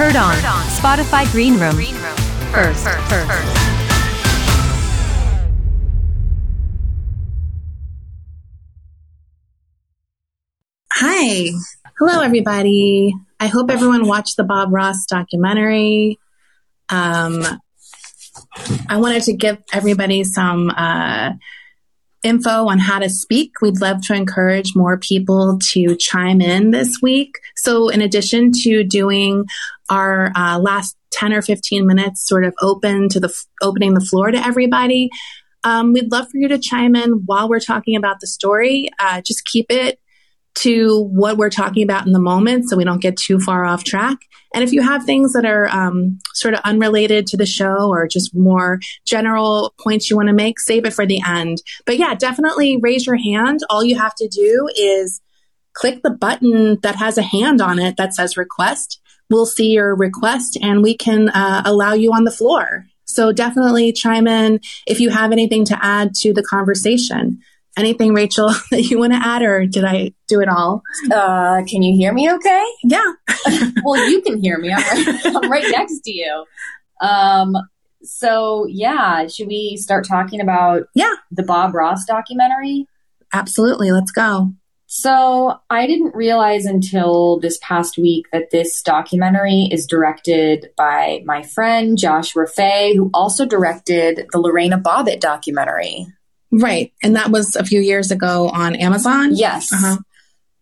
Heard on Spotify Greenroom. First, first. Hi. Hello, everybody. I hope everyone watched the Bob Ross documentary. Um, I wanted to give everybody some uh, info on how to speak. We'd love to encourage more people to chime in this week. So, in addition to doing our uh, last 10 or 15 minutes sort of open to the f- opening the floor to everybody, um, we'd love for you to chime in while we're talking about the story. Uh, just keep it to what we're talking about in the moment so we don't get too far off track. And if you have things that are um, sort of unrelated to the show or just more general points you want to make, save it for the end. But yeah, definitely raise your hand. All you have to do is click the button that has a hand on it that says request. We'll see your request and we can uh, allow you on the floor. So definitely chime in if you have anything to add to the conversation. Anything, Rachel, that you want to add, or did I do it all? Uh, can you hear me okay? Yeah. well, you can hear me. I'm right, I'm right next to you. Um, so yeah, should we start talking about Yeah, the Bob Ross documentary? absolutely. Let's go. So I didn't realize until this past week that this documentary is directed by my friend Josh Rofé, who also directed the Lorena Bobbitt documentary. Right. And that was a few years ago on Amazon. Yes. Uh-huh.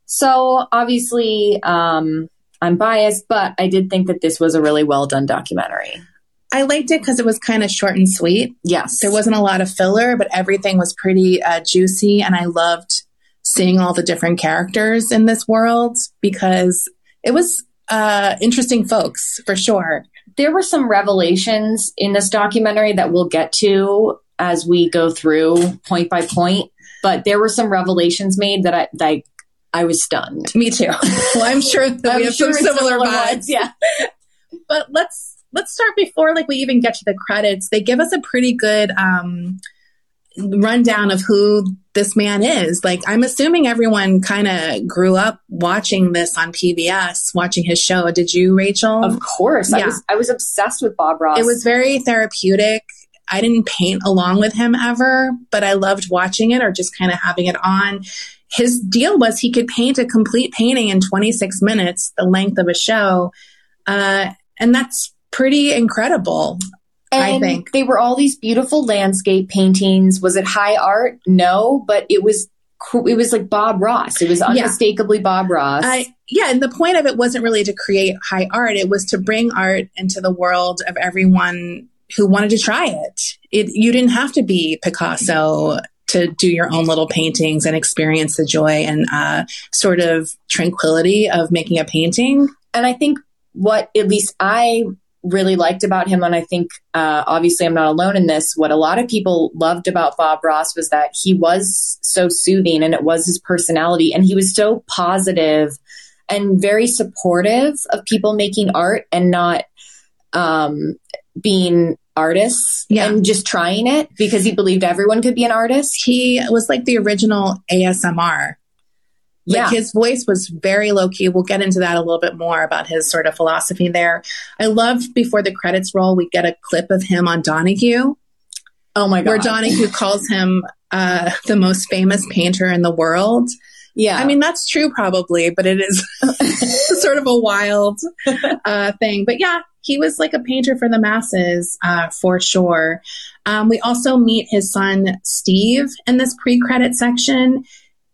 So obviously, um, I'm biased, but I did think that this was a really well done documentary. I liked it because it was kind of short and sweet. Yes. There wasn't a lot of filler, but everything was pretty uh, juicy. And I loved seeing all the different characters in this world because it was uh, interesting folks for sure. there were some revelations in this documentary that we'll get to as we go through point by point. But there were some revelations made that I that I was stunned. Me too. well, I'm sure that we I'm have sure some similar, vibes. ones, Yeah. But let's let's start before like we even get to the credits. They give us a pretty good um, rundown of who this man is. Like I'm assuming everyone kind of grew up watching this on PBS, watching his show. Did you, Rachel? Of course. I Yeah. was I was obsessed with Bob Ross. It was very therapeutic. I didn't paint along with him ever, but I loved watching it or just kind of having it on. His deal was he could paint a complete painting in 26 minutes, the length of a show. Uh, and that's pretty incredible. I think. they were all these beautiful landscape paintings. Was it high art? No, but it was it was like Bob Ross. It was unmistakably Bob Ross. I, yeah, and the point of it wasn't really to create high art. It was to bring art into the world of everyone who wanted to try it. It you didn't have to be Picasso to do your own little paintings and experience the joy and uh, sort of tranquility of making a painting. and I think what at least I really liked about him, and I think uh, obviously I'm not alone in this. What a lot of people loved about Bob Ross was that he was so soothing, and it was his personality, and he was so positive and very supportive of people making art and not um, being artists Yeah. and just trying it because he believed everyone could be an artist. He was like the original ASMR. Like Yeah. his voice was very low key. We'll get into that a little bit more about his sort of philosophy there. I loved before the credits roll, we get a clip of him on Donahue, Oh my god! where Donahue calls him uh, the most famous painter in the world. yeah, I mean, that's true probably, but it is sort of a wild uh, thing. But yeah, he was like a painter for the masses uh, for sure. Um, we also meet his son, Steve, in this pre credit section.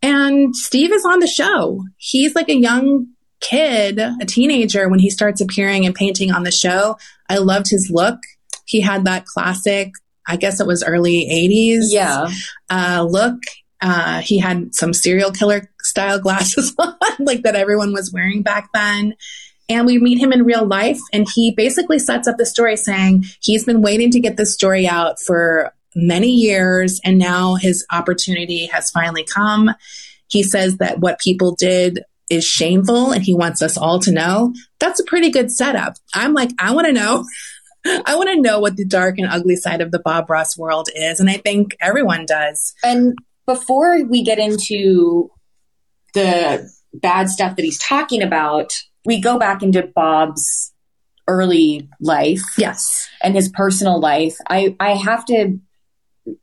And Steve is on the show. He's like a young kid, a teenager, when he starts appearing and painting on the show. I loved his look. He had that classic, I guess it was early 80s yeah. uh, look. Uh, he had some serial killer style glasses on, like that everyone was wearing back then. And we meet him in real life, and he basically sets up the story saying he's been waiting to get this story out for many years, and now his opportunity has finally come. He says that what people did is shameful, and he wants us all to know. That's a pretty good setup. I'm like, I want to know. I want to know what the dark and ugly side of the Bob Ross world is, and I think everyone does. And before we get into the bad stuff that he's talking about, we go back into Bob's early life Yes. and his personal life, I, I have to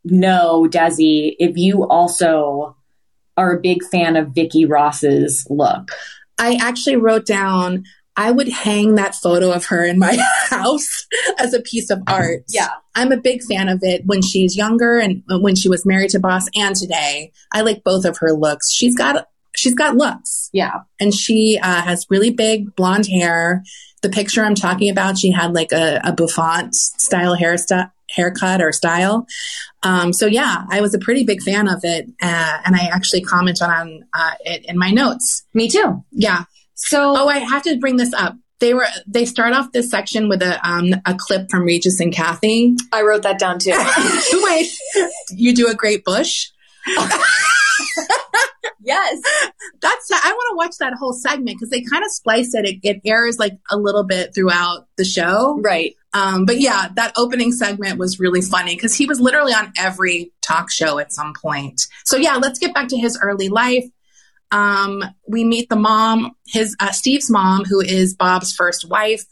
know, Desi, if you also are a big fan of Vicky Ross's look. I actually wrote down I would hang that photo of her in my house as a piece of art. Yeah. I'm a big fan of it when she's younger and uh, when she was married to Boss and today. I like both of her looks. She's got she's got looks Yeah. and she uh, has really big blonde hair. The picture I'm talking about, she had like a, a bouffant style hairstyle haircut or style. Um, so yeah, I was a pretty big fan of it, uh, and I actually commented on uh, it in my notes. Me too. Yeah. So, Oh, I have to bring this up. They were they start off this section with a um, a clip from Regis and Kathie. I wrote that down too. Wait, you do a great bush. yes. That's I want to watch that whole segment because they kind of splice it. it. It airs like a little bit throughout the show. Right. Um, but yeah, that opening segment was really funny because he was literally on every talk show at some point. So yeah, let's get back to his early life. Um, we meet the mom, his uh, Steve's mom, who is Bob's first wife.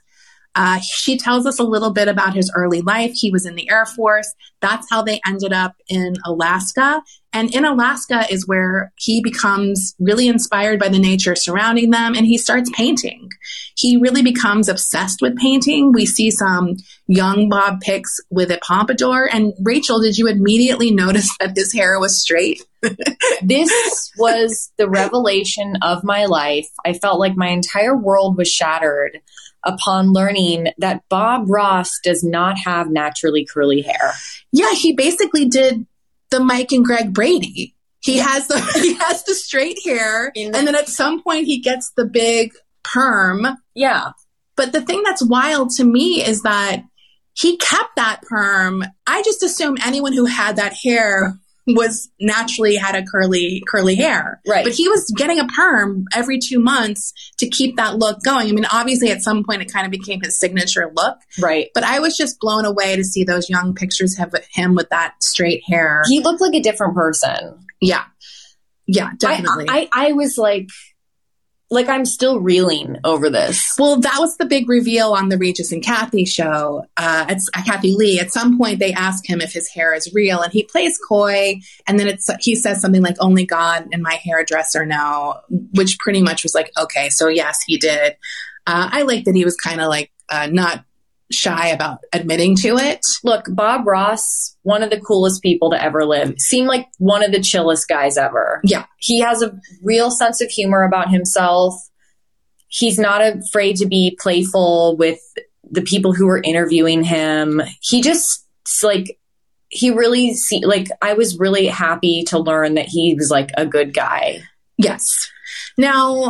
Uh, she tells us a little bit about his early life. He was in the Air Force. That's how they ended up in Alaska. And in Alaska is where he becomes really inspired by the nature surrounding them and he starts painting. He really becomes obsessed with painting. We see some young Bob pics with a pompadour. And Rachel, did you immediately notice that his hair was straight? This was the revelation of my life. I felt like my entire world was shattered upon learning that Bob Ross does not have naturally curly hair. Yeah, he basically did the Mike and Greg Brady. He has the he has the straight hair, the- and then at some point he gets the big perm. Yeah. But the thing that's wild to me is that he kept that perm. I just assume anyone who had that hair was naturally had a curly curly hair. Right. But he was getting a perm every two months to keep that look going. I mean, obviously at some point it kind of became his signature look. Right. But I was just blown away to see those young pictures of him with that straight hair. He looked like a different person. yeah. Yeah, definitely. I, I, I was like, like I'm still reeling over this. well, that was the big reveal on the Regis and Kathie show. Uh, it's uh, Kathie Lee. At some point, they ask him if his hair is real, and he plays coy. And then it's he says something like, "Only God and my hairdresser know," which pretty much was like, "Okay, so yes, he did." Uh, I like that he was kind of like uh, not shy about admitting to it. Look, Bob Ross, one of the coolest people to ever live, seemed like one of the chillest guys ever. Yeah. He has a real sense of humor about himself. He's not afraid to be playful with the people who were interviewing him. He just like he really see like I was really happy to learn that he was like a good guy. Yes. Now,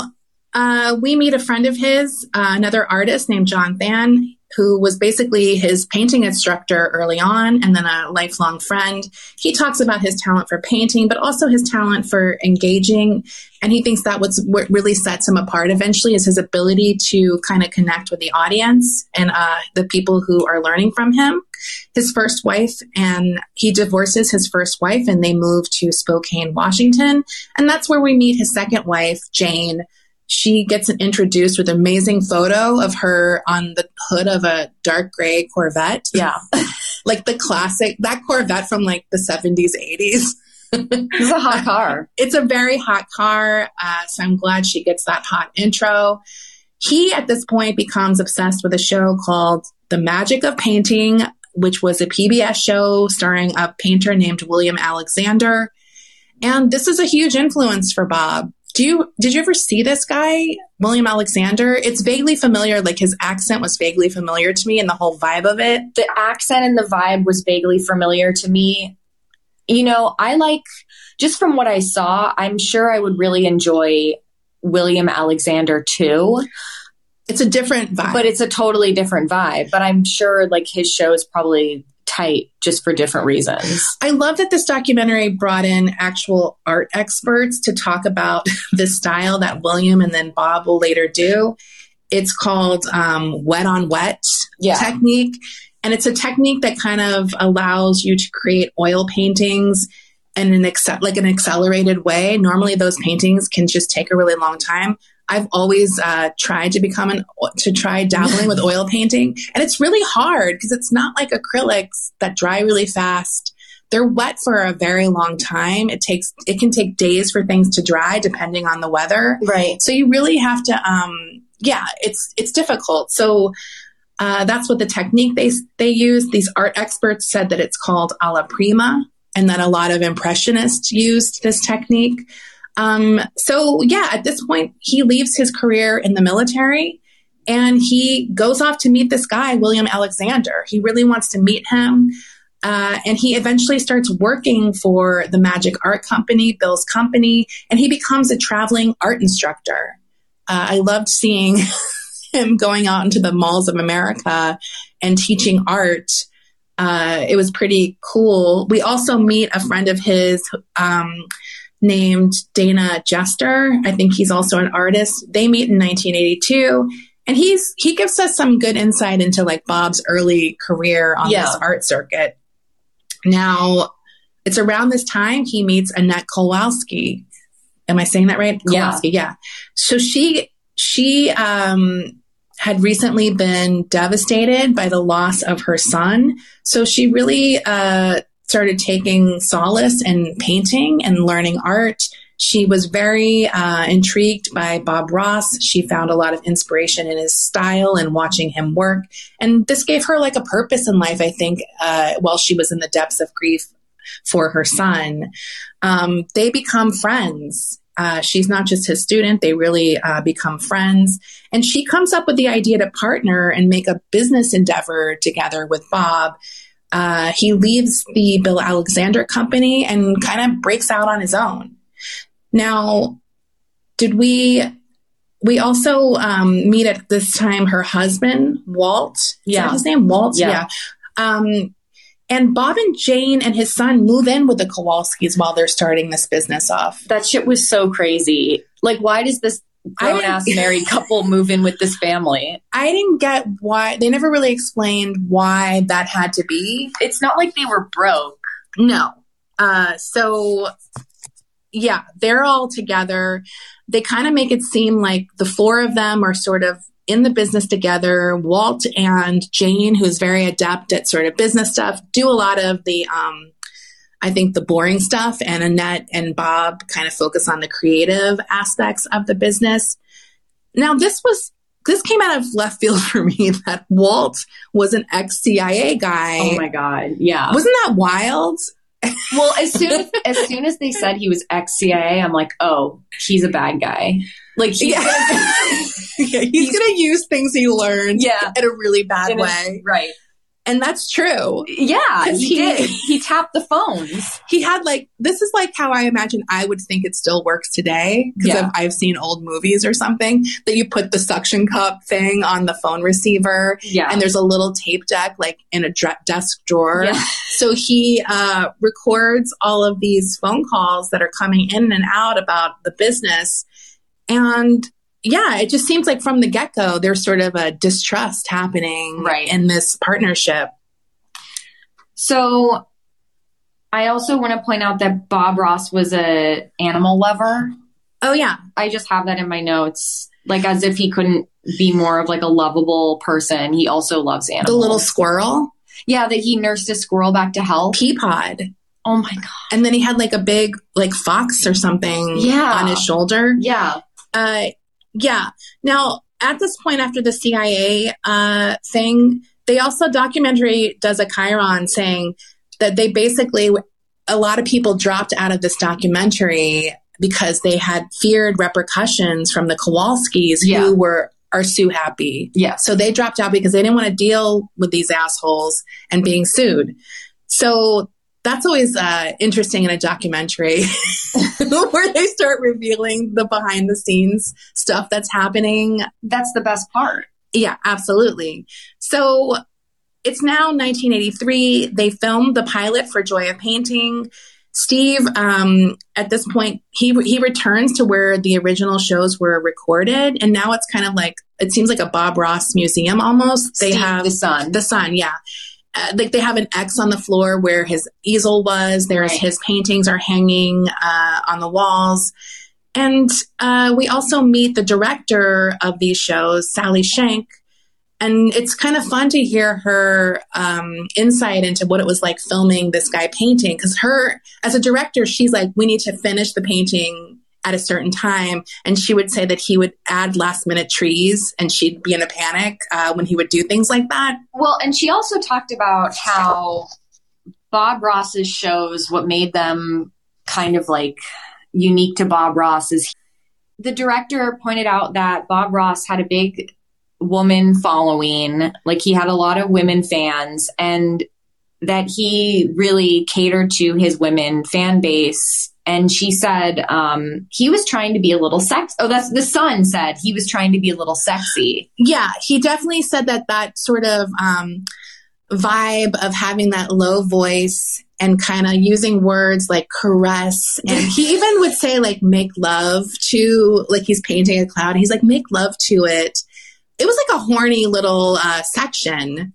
uh, we meet a friend of his, uh, another artist named John Thamm, who was basically his painting instructor early on and then a lifelong friend. He talks about his talent for painting, but also his talent for engaging. And he thinks that what's what really sets him apart eventually is his ability to kind of connect with the audience and uh, the people who are learning from him. His first wife, and he divorces his first wife, and they move to Spokane, Washington. And that's where we meet his second wife, Jane. She gets introduced with an amazing photo of her on the hood of a dark gray Corvette. Yeah. Like the classic, that Corvette from like the 70s, 80s. it's a hot car. It's a very hot car. Uh, so I'm glad she gets that hot intro. He, at this point, becomes obsessed with a show called The Magic of Painting, which was a PBS show starring a painter named William Alexander. And this is a huge influence for Bob. Do you did you ever see this guy, William Alexander? It's vaguely familiar, like his accent was vaguely familiar to me and the whole vibe of it. the accent and the vibe was vaguely familiar to me. You know, I like just from what I saw, I'm sure I would really enjoy William Alexander too, It's a different vibe. but it's a totally different vibe. But I'm sure like his show is probably tight just for different reasons. I love that this documentary brought in actual art experts to talk about the style that William and then Bob will later do. It's called um, wet on wet Yeah. technique. And it's a technique that kind of allows you to create oil paintings in an acce- like an accelerated way. Normally those paintings can just take a really long time. I've always uh, tried to become an to try dabbling with oil painting, and it's really hard because it's not like acrylics that dry really fast. They're wet for a very long time. It takes it can take days for things to dry depending on the weather. Right. So you really have to um yeah, it's it's difficult. So uh, that's what the technique they they use. These art experts said that it's called alla prima, and that a lot of impressionists used this technique. Um, so yeah, at this point, he leaves his career in the military and he goes off to meet this guy, William Alexander. He really wants to meet him. Uh, and he eventually starts working for the Magic Art Company, Bill's company, and he becomes a traveling art instructor. Uh, I loved seeing him going out into the malls of America and teaching art. Uh, it was pretty cool. We also meet a friend of his um, named Dana Jester. I think he's also an artist. They meet in 1982 and he's he gives us some good insight into like Bob's early career on Yeah. this art circuit. Now, it's around this time he meets Annette Kowalski. Am I saying that right? Yeah. Yeah. So she she um had recently been devastated by the loss of her son. So she really uh started taking solace in painting and learning art. She was very uh, intrigued by Bob Ross. She found a lot of inspiration in his style and watching him work. And this gave her like a purpose in life, I think, uh, while she was in the depths of grief for her son. Um, they become friends. Uh, she's not just his student, they really uh, become friends. And she comes up with the idea to partner and make a business endeavor together with Bob. Uh, he leaves the Bill Alexander company and kind of breaks out on his own. Now, did we? We also um, meet at this time her husband, Walt. Is Yeah. that his name? Walt? Yeah. Um, and Bob and Jane and his son move in with the Kowalskis while they're starting this business off. That shit was so crazy. Like, why does this grown ass married couple move in with this family? I didn't get why they never really explained why that had to be. It's not like they were broke. No. Uh, so, yeah, they're all together. They kind of make it seem like the four of them are sort of in the business together. Walt and Jane, who's very adept at sort of business stuff, do a lot of the, um, I think, the boring stuff. And Annette and Bob kind of focus on the creative aspects of the business. Now, this was. This came out of left field for me that Walt was an ex CIA guy. Oh my god. Yeah. Wasn't that wild? well, as soon as, as soon as they said he was ex CIA, I'm like, oh, he's a bad guy. Like he's Yeah. yeah, he's going to use things he learned yeah. in a really bad in a- way. right. And that's true. Yeah, he, he- did. He tapped the phones. He had like, this is like how I imagine I would think it still works today. Because Yeah. I've, I've seen old movies or something that you put the suction cup thing on the phone receiver Yeah. and there's a little tape deck like in a dra- desk drawer. Yeah. So he uh, records all of these phone calls that are coming in and out about the business. And yeah, it just seems like from the get go, there's sort of a distrust happening Right. in this partnership. So I also want to point out that Bob Ross was a animal lover. Oh, yeah. I just have that in my notes. Like as if he couldn't be more of like a lovable person. He also loves animals. The little squirrel, Yeah, that he nursed a squirrel back to health. Peapod. Oh my god. And then he had like a big, like, fox or something Yeah. on his shoulder. Yeah. Uh, yeah. Now, at this point, after the CIA uh, thing, they also documentary does a Chiron saying that they basically a lot of people dropped out of this documentary because they had feared repercussions from the Kowalskis Yeah. who were are sue happy. Yeah. So they dropped out because they didn't want to deal with these assholes and being sued. So that's always uh, interesting in a documentary where they start revealing the behind the scenes stuff that's happening. That's the best part. Yeah, absolutely. So it's now 1983. They filmed the pilot for Joy of Painting. Steve, um, at this point, he he returns to where the original shows were recorded, and now it's kind of like it seems like a Bob Ross museum almost. They Steve, have the son. the sun, yeah. Uh, like they have an X on the floor where his easel was. There's Right. his paintings are hanging uh, on the walls, And uh, we also meet the director of these shows, Sally Shank. And it's kind of fun to hear her um, insight into what it was like filming this guy painting. Because her, as a director, she's like, we need to finish the painting at a certain time. And she would say that he would add last minute trees and she'd be in a panic uh, when he would do things like that. Well, and she also talked about how Bob Ross's shows, what made them kind of like unique to Bob Ross is the director pointed out that Bob Ross had a big woman following, like he had a lot of women fans, and that he really catered to his women fan base. And she said um, he was trying to be a little sex. Oh, that's the son said he was trying to be a little sexy. Yeah, he definitely said that that sort of um, vibe of having that low voice and kind of using words like caress. And he even would say like make love to, like he's painting a cloud. He's like, make love to it. It was like a horny little uh, section.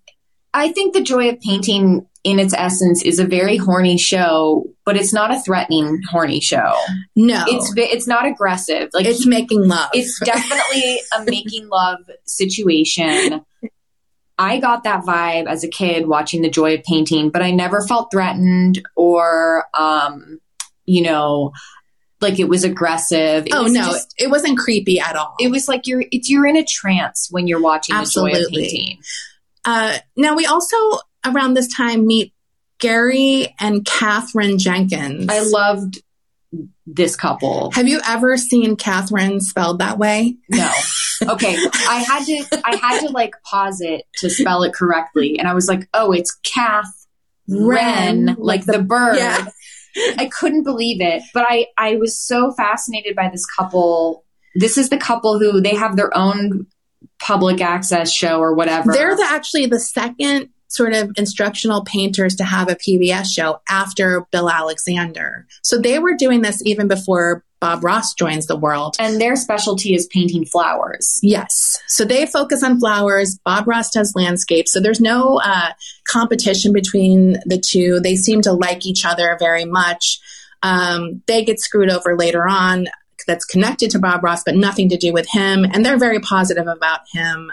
I think the joy of painting in its essence is a very horny show, but it's not a threatening horny show. No, It's it's not aggressive. Like it's he- making love. it's definitely a making love situation. I got that vibe as a kid watching The Joy of Painting, but I never felt threatened or, um, you know, like it was aggressive. It oh was no, just- it wasn't creepy at all. it was like you're it's you're in a trance when you're watching The Joy of Absolutely. Painting. Uh, now we also around this time meet Gary and Kathwren Jenkins. I loved this couple. Have you ever seen Kathwren spelled that way? No. Okay. I had to I had to like pause it to spell it correctly. And I was like, oh, it's Kath Wren, like, like the, the- bird. yeah. I couldn't believe it. But I, I was so fascinated by this couple. This is the couple who they have their own public access show or whatever. They're the, actually the second sort of instructional painters to have a PBS show after Bill Alexander. So they were doing this even before Bob Ross joins the world. and their specialty is painting flowers. Yes. So they focus on flowers. Bob Ross does landscapes. So there's no uh, competition between the two. They seem to like each other very much. Um, they get screwed over later on. That's connected to Bob Ross, but nothing to do with him. And they're very positive about him.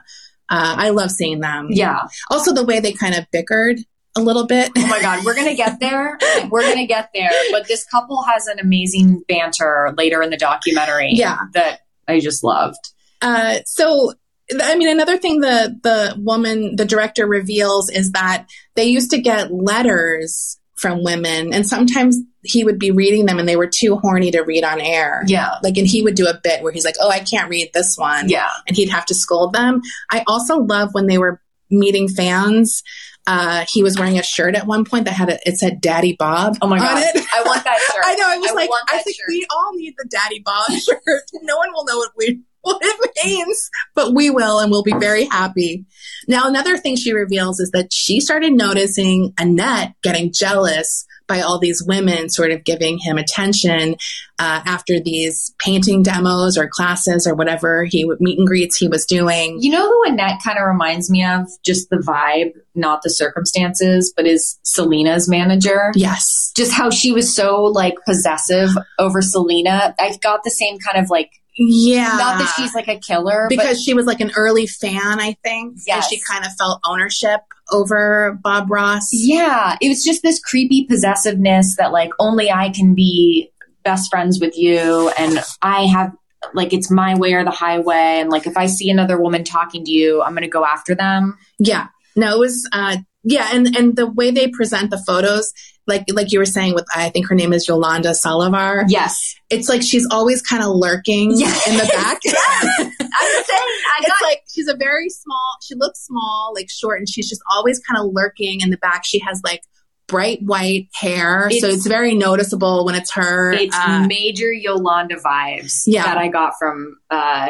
Uh, I love seeing them. Yeah. Also, the way they kind of bickered a little bit. Oh my God. We're going to get there. We're going to get there. But this couple has an amazing banter later in the documentary. Yeah. That I just loved. Uh, so, I mean, another thing the the woman, the director reveals is that they used to get letters from women, and sometimes he would be reading them, and they were too horny to read on air. Yeah. Like, and he would do a bit where he's like, "Oh, I can't read this one," Yeah. and he'd have to scold them. I also love when they were meeting fans. Uh, he was wearing a shirt at one point that had a, it said "Daddy Bob" Oh my on God. it. I want that shirt. I know. I was I like, I think shirt. we all need the Daddy Bob shirt. no one will know what we what it means, but we will, and we'll be very happy. Now, another thing she reveals is that she started noticing Annette getting jealous by all these women sort of giving him attention uh, after these painting demos or classes or whatever he would meet and greets he was doing. You know who Annette kind of reminds me of? Just the vibe, not the circumstances, but is Selena's manager. Yes. Just how she was so like possessive over Selena. I've got the same kind of like, Yeah. not that she's like a killer, because she was like an early fan, I think. Yes. she kind of felt ownership over Bob Ross. yeah, it was just this creepy possessiveness that like only I can be best friends with you and I have like it's my way or the highway and like if I see another woman talking to you, I'm going to go after them. Yeah. No, it was uh yeah, and and the way they present the photos, like like you were saying with I think her name is Yolanda Saldívar. Yes. It's like she's always kind of lurking Yeah. in the back. I'm saying I it's like she's a very small, she looks small, like short, and she's just always kind of lurking in the back. She has like bright white hair, so It's- it's very noticeable when it's her. It's Uh, major Yolanda vibes Yeah. that I got from uh,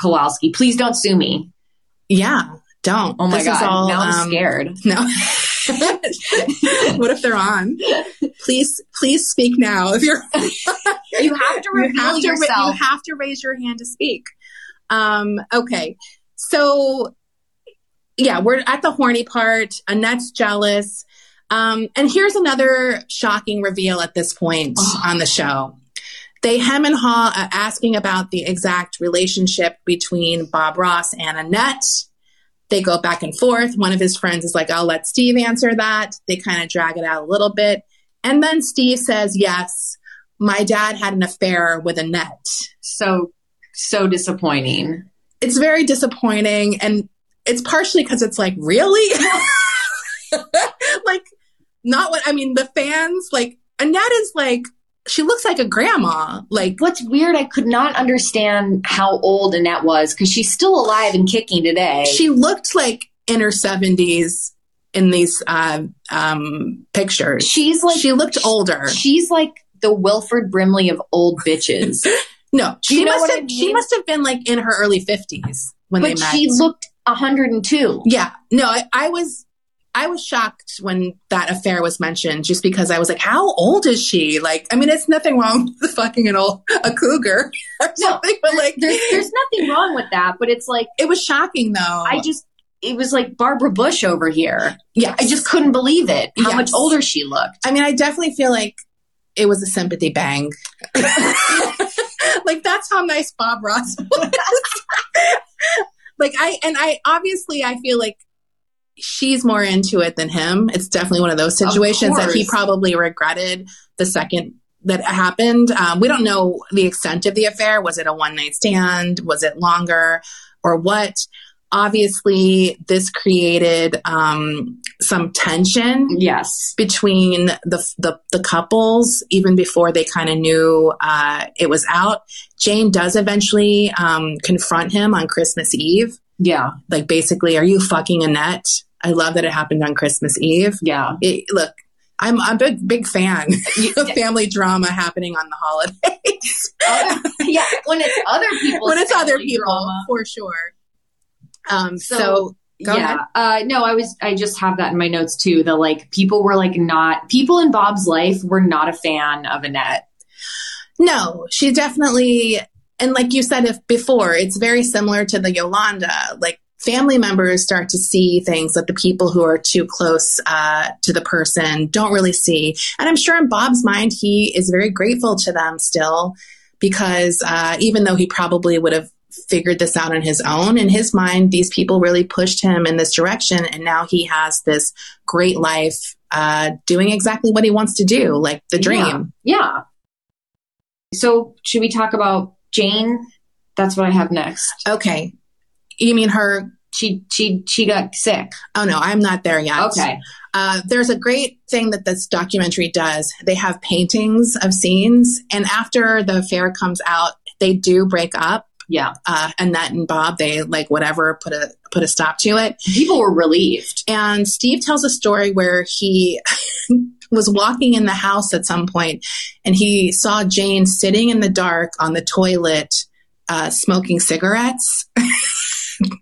Kowalski. Please don't sue me. yeah, don't. Oh my This is god! all, now I'm um, scared. No. what if they're on? Please, please speak now. If you're, You have to reveal you have to, yourself. you have to raise your hand to speak. Um, okay, so yeah, we're at the horny part. Annette's jealous, um, and here's another shocking reveal at this point Oh. on the show. they hem and haw uh, asking about the exact relationship between Bob Ross and Annette. They go back and forth. One of his friends is like, I'll let Steve answer that. They kind of drag it out a little bit. And then Steve says, Yes, my dad had an affair with Annette. So, so disappointing. It's very disappointing. And it's partially because it's like, really? like, not what I mean, the fans, like, Annette is like, she looks like a grandma. Like, What's weird, I could not understand how old Annette was because she's still alive and kicking today. she looked like in her 70s in these uh, um, pictures. she's like she looked older. She's like the Wilford Brimley of old bitches. No, she You know must have. I mean? She must have been like in her early 50s when but they met. she looked 102. yeah, no, I, I was. I was shocked when that affair was mentioned, just because I was like, "How old is she?" Like, I mean, it's nothing wrong with fucking an old a cougar or No, something, but like, There's there's nothing wrong with that, but it's like it was shocking though. I just it was like Barbara Bush over here. yeah, I just couldn't believe it. How Yes. much older she looked. I mean, I definitely feel like it was a sympathy bang. like that's how nice Bob Ross was. like I and I obviously I feel like she's more into it than him. It's definitely one of those Of situations that he probably regretted the second that happened. Um, we don't know the extent of the affair. Was it a one night stand? Was it longer or what? Obviously, this created um, some tension Yes. between the the, the couples even before they kind of knew uh, it was out. Jane does eventually um, confront him on Christmas Eve, Yeah. like basically, "Are you fucking Annette?" I love that it happened on Christmas Eve. Yeah. It, look, I'm I'm a big big fan of family drama happening on the holidays yeah. When it's other people. when it's other people for sure. Um, so, So- Go yeah. ahead. Uh, no, I was. I just have that in my notes too. That like people were like not people in Bob's life were not a fan of Annette. No, she definitely, and like you said if before, it's very similar to the Yolanda. Like family members start to see things that the people who are too close uh, to the person don't really see. And I'm sure in Bob's mind, he is very grateful to them still because uh, even though he probably would have figured this out on his own, in his mind, these people really pushed him in this direction. And now he has this great life uh, doing exactly what he wants to do, like the dream. Yeah. yeah. So should we talk about Jane? That's what I have next. Okay. You mean her She she she got sick. Oh no, I'm not there yet. Okay. Uh, there's a great thing that this documentary does. They have paintings of scenes, and after the affair comes out, they do break up. Yeah. Uh, Annette and Bob, they like whatever put a put a stop to it. People were relieved. And Steve tells a story where he was walking in the house at some point, and he saw Jane sitting in the dark on the toilet, uh, smoking cigarettes.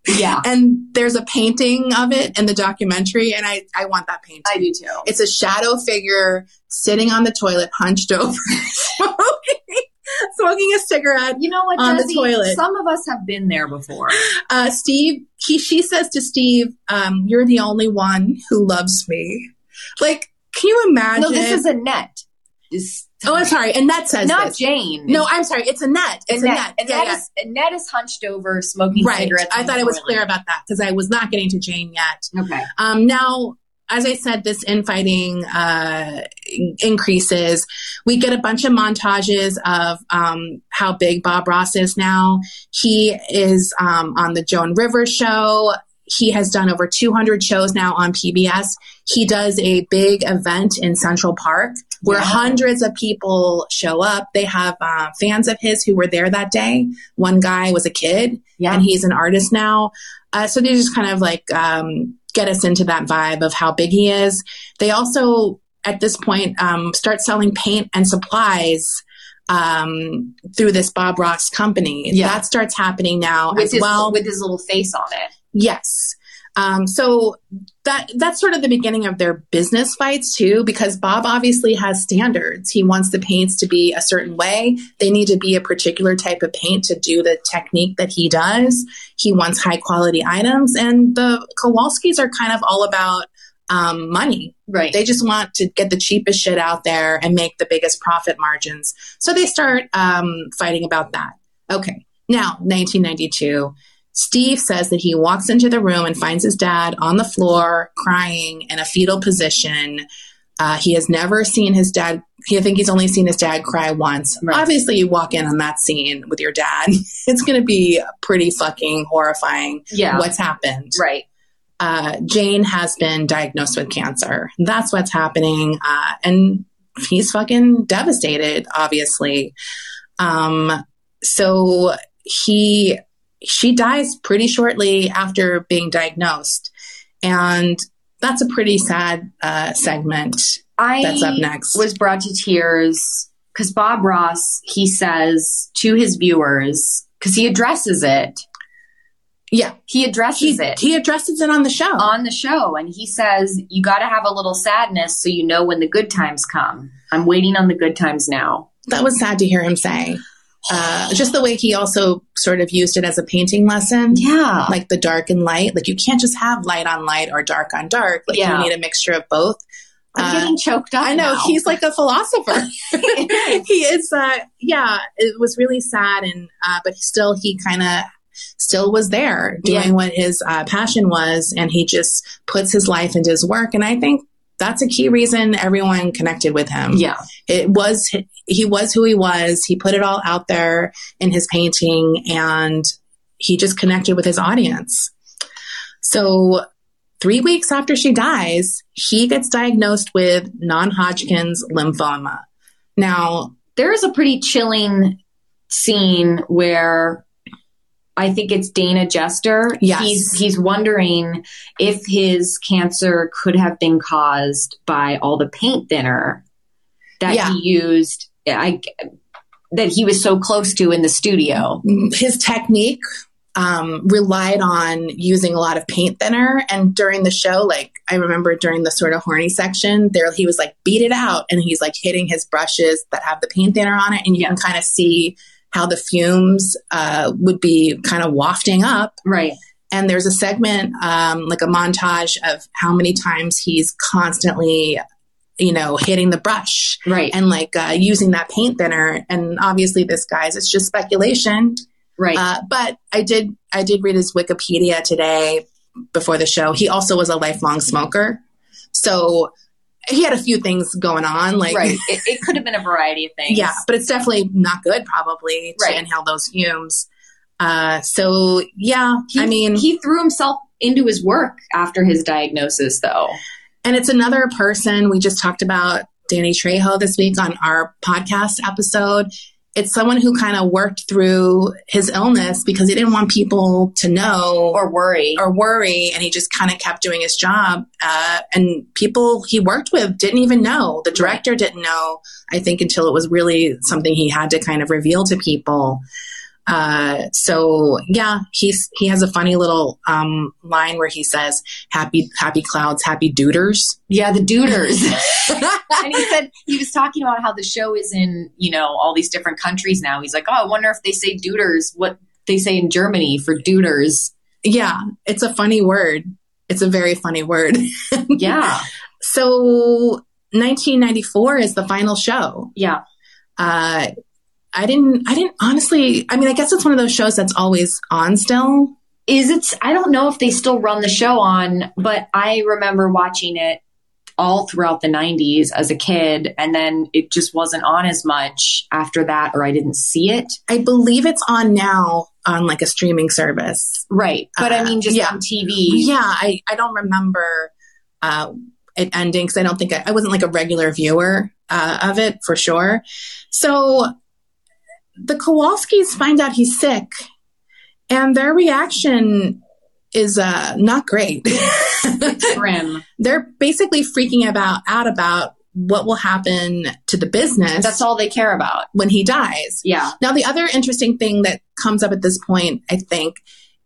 Yeah. And there's a painting of it in the documentary, and I, I want that painting. I do too. It's a shadow figure sitting on the toilet, hunched over, smoking, smoking a cigarette. You know what, On the toilet. Some of us have been there before. Uh, Steve, he, she says to Steve, um, "You're the only one who loves me." Like, can you imagine? No, this is Annette. This, oh, I'm sorry. Annette says not this. Jane. No, I'm sorry. It's Annette. It's Annette. Annette. Yeah, Annette, yeah. Is, Annette is hunched over, smoking Right. cigarettes. I thought it was clear about that because I was not getting to Jane yet. Okay. Um, now, as I said, this infighting uh, increases. We get a bunch of montages of um, how big Bob Ross is now. He is um, on the Joan Rivers show. He has done over 200 shows now on PBS. He does a big event in Central Park where Yeah. hundreds of people show up. They have uh, fans of his who were there that day. One guy was a kid Yeah. and he's an artist now. Uh, so they just kind of like um, get us into that vibe of how big he is. They also, at this point, um, start selling paint and supplies um, through this Bob Ross company. Yeah. That starts happening now with as his well. with his little face on it. Yes. Um, so that that's sort of the beginning of their business fights too, because Bob obviously has standards. He wants the paints to be a certain way. They need to be a particular type of paint to do the technique that he does. He wants high quality items, and the Kowalskis are kind of all about um, money. Right. They just want to get the cheapest shit out there and make the biggest profit margins. So they start um, fighting about that. Okay. Now, 1992, Steve says that he walks into the room and finds his dad on the floor crying in a fetal position. Uh, he has never seen his dad. I think he's only seen his dad cry once. Right. Obviously, you walk in on that scene with your dad. It's going to be pretty fucking horrifying. Yeah. What's happened? right. uh, Jane has been diagnosed with cancer. That's what's happening. Uh, and he's fucking devastated, obviously. Um, so he, she dies pretty shortly after being diagnosed. And that's a pretty sad uh, segment I that's up next. was brought to tears because Bob Ross he says to his viewers because he addresses it. yeah, He addresses he, it he addresses it on the show. on the show, and he says you got to have a little sadness so you know when the good times come. I'm waiting on the good times now. that was sad to hear him say. Uh, just the way he also sort of used it as a painting lesson. Yeah, like the dark and light. Like you can't just have light on light or dark on dark. Like Yeah. you need a mixture of both. I'm Uh, getting choked up. I know now. he's like a philosopher. he is. Uh, yeah, it was really sad, and uh, but still, he kind of still was there doing Yeah. what his uh, passion was, and he just puts his life into his work. And I think that's a key reason everyone connected with him yeah, it was he was who he was he put it all out there in his painting and he just connected with his audience so three weeks after she dies he gets diagnosed with non-hodgkin's lymphoma now there is a pretty chilling scene where I think it's Dana Jester. Yes. He's he's wondering if his cancer could have been caused by all the paint thinner that Yeah. he used. I that he was so close to in the studio. his technique um, relied on using a lot of paint thinner. And during the show, like I remember during the sort of horny section, there he was like beat it out, and he's like hitting his brushes that have the paint thinner on it, and you can kind of see how the fumes uh, would be kind of wafting up. Right. And there's a segment, um, like a montage of how many times he's constantly, you know, hitting the brush Right. and like uh, using that paint thinner. And obviously, this guy's it's just speculation. right. Uh, but I did I did read his Wikipedia today before the show. He also was a lifelong smoker, so he had a few things going on. Like, right. It, it could have been a variety of things. yeah, but it's definitely not good, probably to Right. inhale those fumes. Uh, so yeah, He, I mean, he threw himself into his work after his diagnosis, though. And it's another person we just talked about Danny Trejo this week on our podcast episode. It's someone who kind of worked through his illness because he didn't want people to know Or worry. or worry and he just kind of kept doing his job uh, and people he worked with didn't even know the director didn't know i think until it was really something he had to kind of reveal to people uh, so yeah he's he has a funny little um, line where he says happy happy clouds happy duders Yeah, the Duders. and he said he was talking about how the show is in, you know, all these different countries now. He's like, oh, I wonder if they say Duders, what they say in Germany for Duders. yeah it's a funny word it's a very funny word Yeah. so 1994 is the final show Yeah. uh, I didn't, I didn't honestly, I mean, I guess it's one of those shows that's always on still. Is it, I don't know if they still run the show on, but I remember watching it all throughout the 90s as a kid. And then it just wasn't on as much after that, or I didn't see it. I believe it's on now on like a streaming service. Right. But I Uh, mean, just yeah. on TV. Yeah. I, I don't remember, uh, it ending because I don't think I, I wasn't like a regular viewer, uh, of it for sure. So the Kowalskis find out he's sick and their reaction is, uh, not great. Grim. They're basically freaking about out about what will happen to the business That's all they care about. when he dies. Yeah. Now, the other interesting thing that comes up at this point, I think,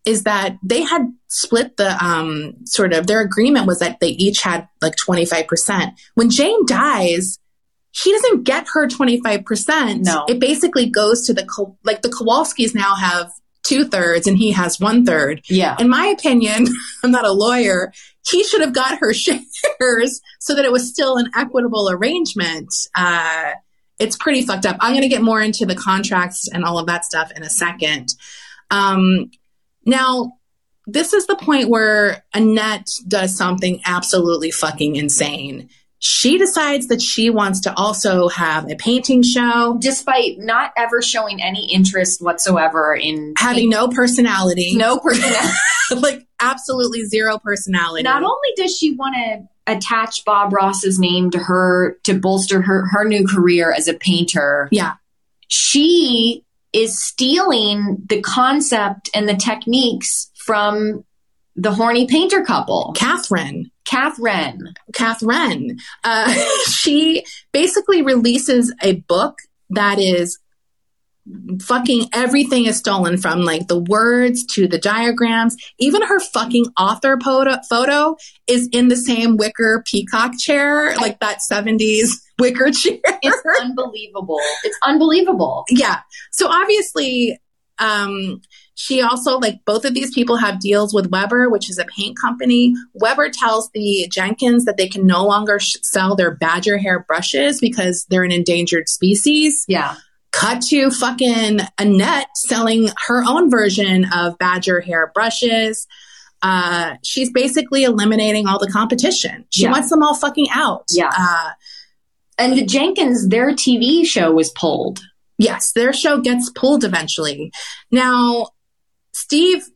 is that they had split the um, sort of their agreement was that they each had like 25%. When Jane dies, he doesn't get her 25%. No. It basically goes to the, like the Kowalskis now have two thirds and he has one third. Yeah. In my opinion, I'm not a lawyer. He should have got her shares so that it was still an equitable arrangement. Uh, it's pretty fucked up. I'm going to get more into the contracts and all of that stuff in a second. Um, now, this is the point where Annette does something absolutely fucking insane. She decides that she wants to also have a painting show, Despite not ever showing any interest whatsoever in having no personality. no personality. like absolutely zero personality. not only does she want to attach Bob Ross's name to her to bolster her her new career as a painter, yeah, she is stealing the concept and the techniques from the horny painter couple, Kathwren. Kathwren. Kathwren. Uh, she basically releases a book that is fucking everything is stolen from like the words to the diagrams even her fucking author photo, photo is in the same wicker peacock chair like that 70s wicker chair It's unbelievable. It's unbelievable. yeah so obviously um she also like both of these people have deals with weber which is a paint company weber tells the jenkins that they can no longer sh- sell their badger hair brushes because they're an endangered species Yeah. cut to fucking annette selling her own version of badger hair brushes uh, she's basically eliminating all the competition she Yeah. wants them all fucking out Yeah. uh, And the Jenkins, their TV show was pulled. Yes, their show gets pulled eventually. Now, Steve,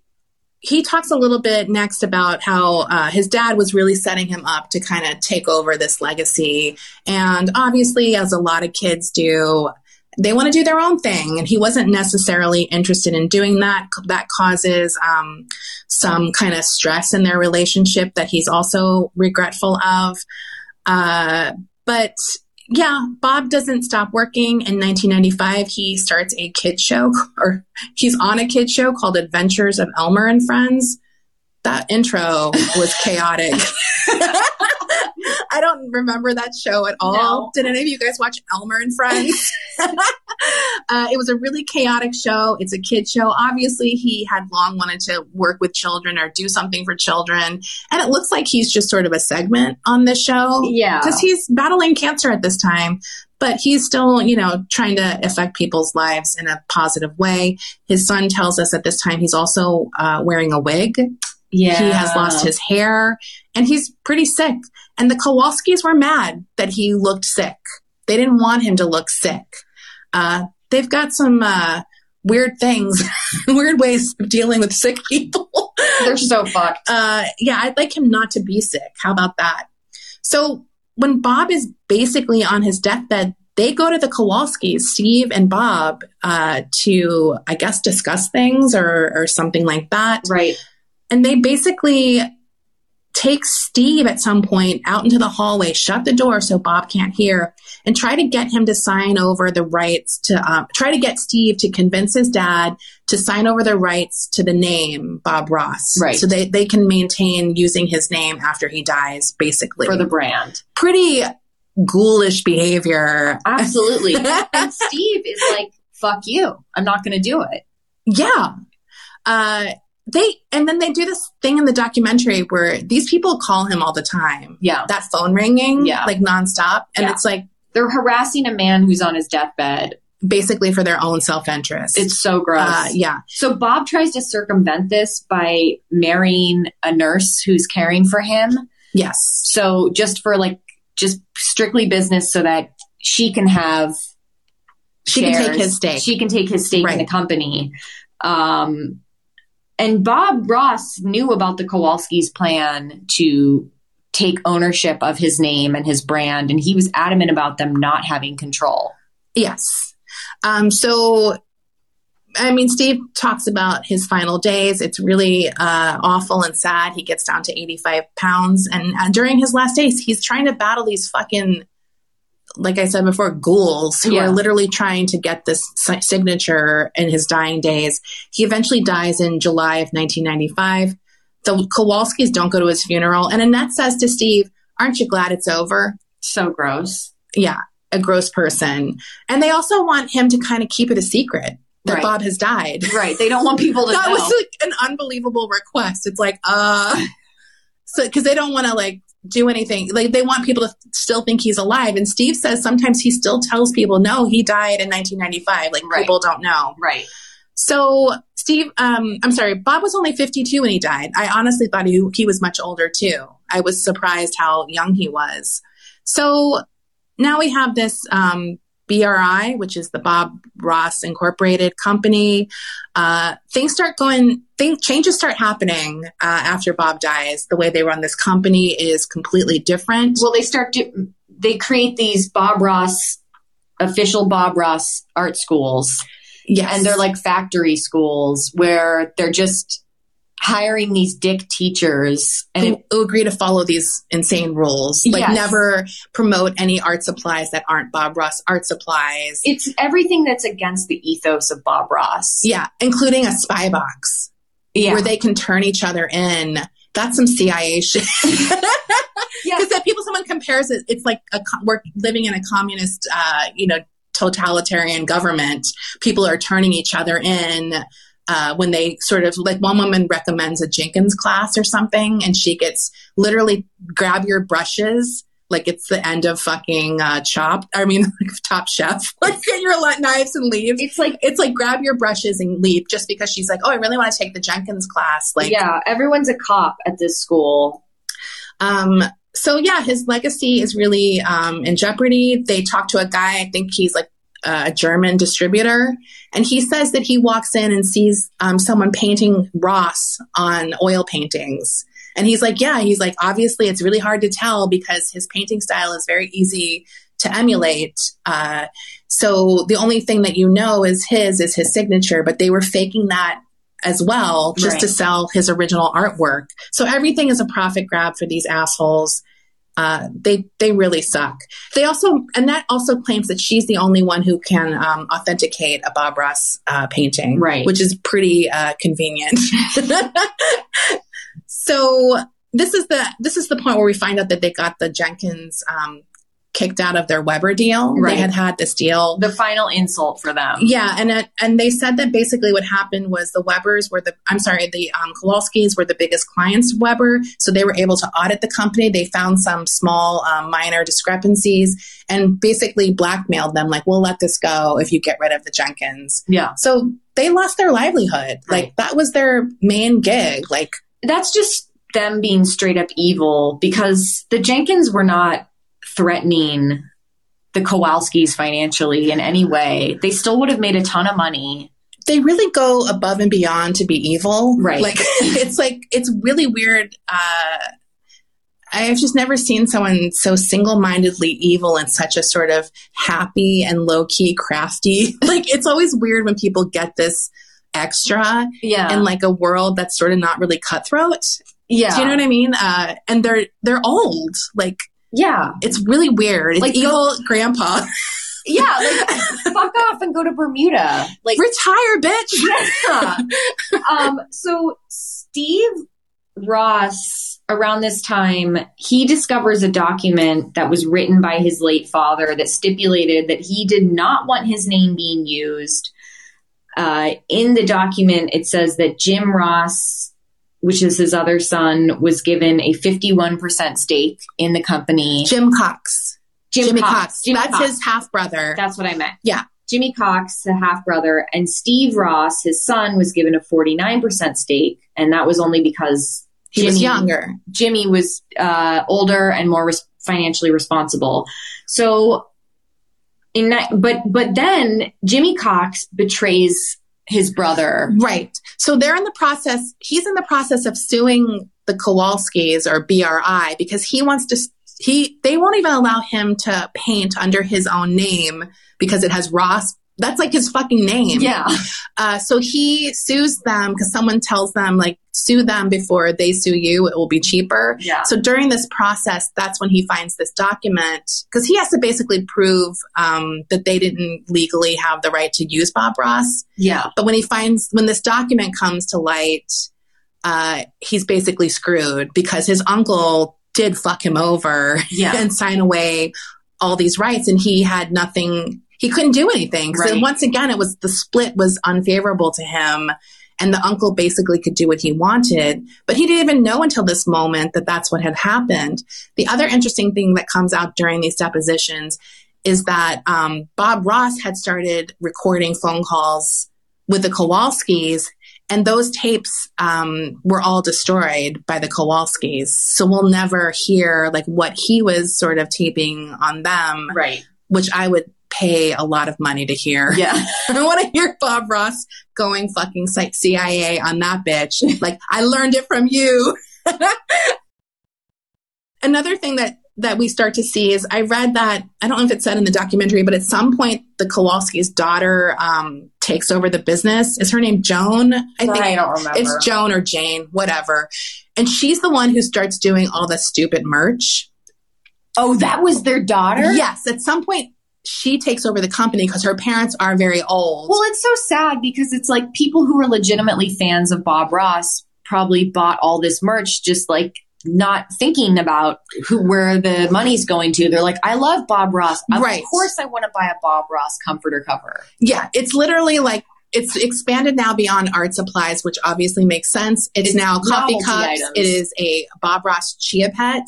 he talks a little bit next about how uh, his dad was really setting him up to kind of take over this legacy. And obviously, as a lot of kids do, they want to do their own thing. And he wasn't necessarily interested in doing that. That causes um, some kind of stress in their relationship that he's also regretful of. Uh, but yeah, Bob doesn't stop working. In 1995, he starts a kid show, or he's on a kid show called Adventures of Elmer and Friends. That intro was chaotic. I don't remember that show at all. No. Did any of you guys watch Elmer and Friends? uh, it was a really chaotic show. It's a kid show. Obviously, he had long wanted to work with children or do something for children. And it looks like he's just sort of a segment on this show Yeah. because he's battling cancer at this time but he's still you know trying to affect people's lives in a positive way his son tells us at this time he's also uh, wearing a wig yeah. he has lost his hair and he's pretty sick and the kowalskis were mad that he looked sick they didn't want him to look sick uh, they've got some uh, weird things weird ways of dealing with sick people They're so fucked. uh, yeah, I'd like him not to be sick. How about that? So when Bob is basically on his deathbed, they go to the Kowalskis, Steve and Bob, uh, to I guess discuss things or or something like that. Right. And they basically take Steve at some point out into the hallway, shut the door so Bob can't hear, and try to get him to sign over the rights to um, try to get Steve to convince his dad to sign over the rights to the name Bob Ross. Right. So they, they can maintain using his name after he dies, basically. For the brand. pretty ghoulish behavior. Absolutely. and Steve is like, fuck you. I'm not going to do it. Yeah. Uh, they and then they do this thing in the documentary where these people call him all the time. Yeah. That phone ringing, Yeah. like nonstop, and Yeah. it's like They're harassing a man who's on his deathbed. basically for their own self interest. It's so gross. uh, yeah, So Bob tries to circumvent this by marrying a nurse who's caring for him. yes, So just for like, just strictly business so that she can have she can take his stake. She can take his stake in the company. Um, and Bob Ross knew about the Kowalski's plan to take ownership of his name and his brand, and he was adamant about them not having control. Yes. Um, so, I mean, Steve talks about his final days. It's really uh, awful and sad. He gets down to 85 pounds. And uh, during his last days, he's trying to battle these fucking, like I said before, ghouls who Yeah. are literally trying to get this signature in his dying days. He eventually dies in July of 1995. The Kowalskis don't go to his funeral. And Annette says to Steve, Aren't you glad it's over? So gross. yeah, a gross person. And they also want him to kind of keep it a secret. that Right. Bob has died. Right. They don't want people to know. that know. was like an unbelievable request. It's like, uh, so because they don't want to like do anything. Like they want people to still think he's alive. And Steve says sometimes he still tells people, no, he died in 1995. Like Right. people don't know. right. So Steve, um, I'm sorry, Bob was only 52 when he died. I honestly thought he, he was much older too. I was surprised how young he was. So now we have this um, BRI, which is the Bob Ross Incorporated company. Uh, things start going, think changes start happening uh, after Bob dies. The way they run this company is completely different. Well, they start to, they create these Bob Ross, official Bob Ross art schools. yes, And they're like factory schools where they're just hiring these dick teachers. And who, who agree to follow these insane rules, like Yes. never promote any art supplies that aren't Bob Ross art supplies. it's everything that's against the ethos of Bob Ross. Yeah, including a spy box Yeah. where they can turn each other in. That's some CIA shit. Because that people, someone compares it, it's like a, we're living in a communist, uh, you know, totalitarian government. People are turning each other in. Uh, when they sort of like one woman recommends a Jenkins class or something, and she gets literally grab your brushes like it's the end of fucking uh, Chopped. I mean, Top Chef. Like get your knives and leave It's like, it's like grab your brushes and leave just because she's like, oh, I really want to take the Jenkins class. Like, yeah, everyone's a cop at this school. um, so yeah, his legacy is really um, in jeopardy. They talk to a guy, I think he's like a German distributor, and he says that he walks in and sees um, someone painting Ross on oil paintings. And he's like, yeah, he's like, obviously it's really hard to tell because his painting style is very easy to emulate. Uh, so the only thing that you know is his, is his signature, but they were faking that as well just Right. to sell his original artwork. So everything is a profit grab for these assholes. Uh, they they really suck. They also and that also claims that she's the only one who can um, authenticate a Bob Ross uh, painting, Right. Which is pretty uh, convenient. so this is the this is the point where we find out that they got the Jenkins um, kicked out of their Weber deal. Right. They had had this deal The final insult for them. yeah, and it, and they said that basically what happened was the Webers were the I'm sorry, the um, Kowalskis were the biggest clients of Weber, so they were able to audit the company. They found some small um, minor discrepancies and basically blackmailed them, like we'll let this go if you get rid of the Jenkins. Yeah. So they lost their livelihood. Right. Like that was their main gig. Like That's just them being straight up evil because the Jenkins were not threatening the Kowalskis financially in any way. They still would have made a ton of money. they really go above and beyond to be evil. Right. Like it's like it's really weird. Uh, I've just never seen someone so single-mindedly evil and such a sort of happy and low-key crafty. Like it's always weird when people get this extra Yeah. in like a world that's sort of not really cutthroat. yeah. Do you know what I mean? Uh, and they're they're old. Like yeah. it's really weird. It's Like, evil grandpa. Yeah. Like, fuck off and go to Bermuda. Like, Retire, bitch. yeah. um, so Steve Ross, around this time, he discovers a document that was written by his late father that stipulated that he did not want his name being used. Uh, in the document, it says that Jim Ross, which is his other son, was given a 51% stake in the company. Jim Cox. Jim Jimmy Cox. Cox. Jimmy That's Cox. his half brother. That's what I meant. Yeah. Jimmy Cox, the half brother, and Steve Ross, his son, was given a 49% stake. And that was only because He was younger. Jimmy was uh, older and more res- financially responsible. So, in that, but but then Jimmy Cox betrays his brother. Right. So they're in the process, he's in the process of suing the Kowalskis or BRI because he wants to, he, they won't even allow him to paint under his own name because it has Ross. That's like his fucking name. Yeah, Uh, so he sues them because someone tells them, like, sue them before they sue you. It will be cheaper. yeah, So during this process, that's when he finds this document because he has to basically prove um, that they didn't legally have the right to use Bob Ross. yeah, But when he finds when this document comes to light, uh, he's basically screwed because his uncle did fuck him over yeah. and sign away all these rights, and he had nothing. He couldn't do anything. So once again, it was the split was unfavorable to him. And the uncle basically could do what he wanted, but he didn't even know until this moment that that's what had happened. The other interesting thing that comes out during these depositions is that um, Bob Ross had started recording phone calls with the Kowalskis, and those tapes um, were all destroyed by the Kowalskis. So we'll never hear like what he was sort of taping on them, Right. which I would pay a lot of money to hear. Yeah. I want to hear Bob Ross going fucking psych- CIA on that bitch. like I learned it from you. Another thing that that we start to see is I read that I don't know if it said in the documentary, but at some point the Kowalski's daughter um, takes over the business. Is her name Joan? I I don't remember. it's Joan or Jane, whatever. And she's the one who starts doing all the stupid merch. oh, that was their daughter? Yes, at some point she takes over the company because her parents are very old. Well, it's so sad because it's like people who are legitimately fans of Bob Ross probably bought all this merch just like not thinking about who where the money's going to. They're like, I love Bob Ross. Right. Of course I want to buy a Bob Ross comforter cover. Yeah, it's literally like it's expanded now beyond art supplies, which obviously makes sense. It's, It's now coffee cups. items. It is a Bob Ross chia pet.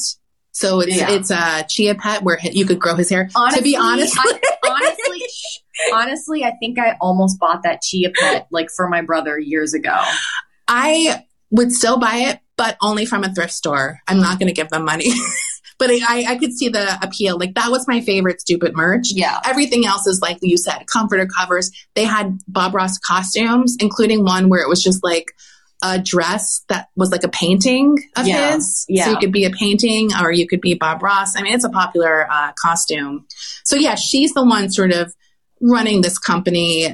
So it's Yeah. it's a chia pet where you could grow his hair. Honestly, to be honest, I, honestly, honestly, I think I almost bought that chia pet like for my brother years ago. I would still buy it, but only from a thrift store. I'm not going to give them money. but I, I could see the appeal. Like that was my favorite stupid merch. Yeah. Everything else is like you said, comforter covers. They had Bob Ross costumes, including one where it was just like a dress that was like a painting of Yeah, his. yeah. So you could be a painting or you could be Bob Ross. I mean, it's a popular uh, costume. So yeah, she's the one sort of running this company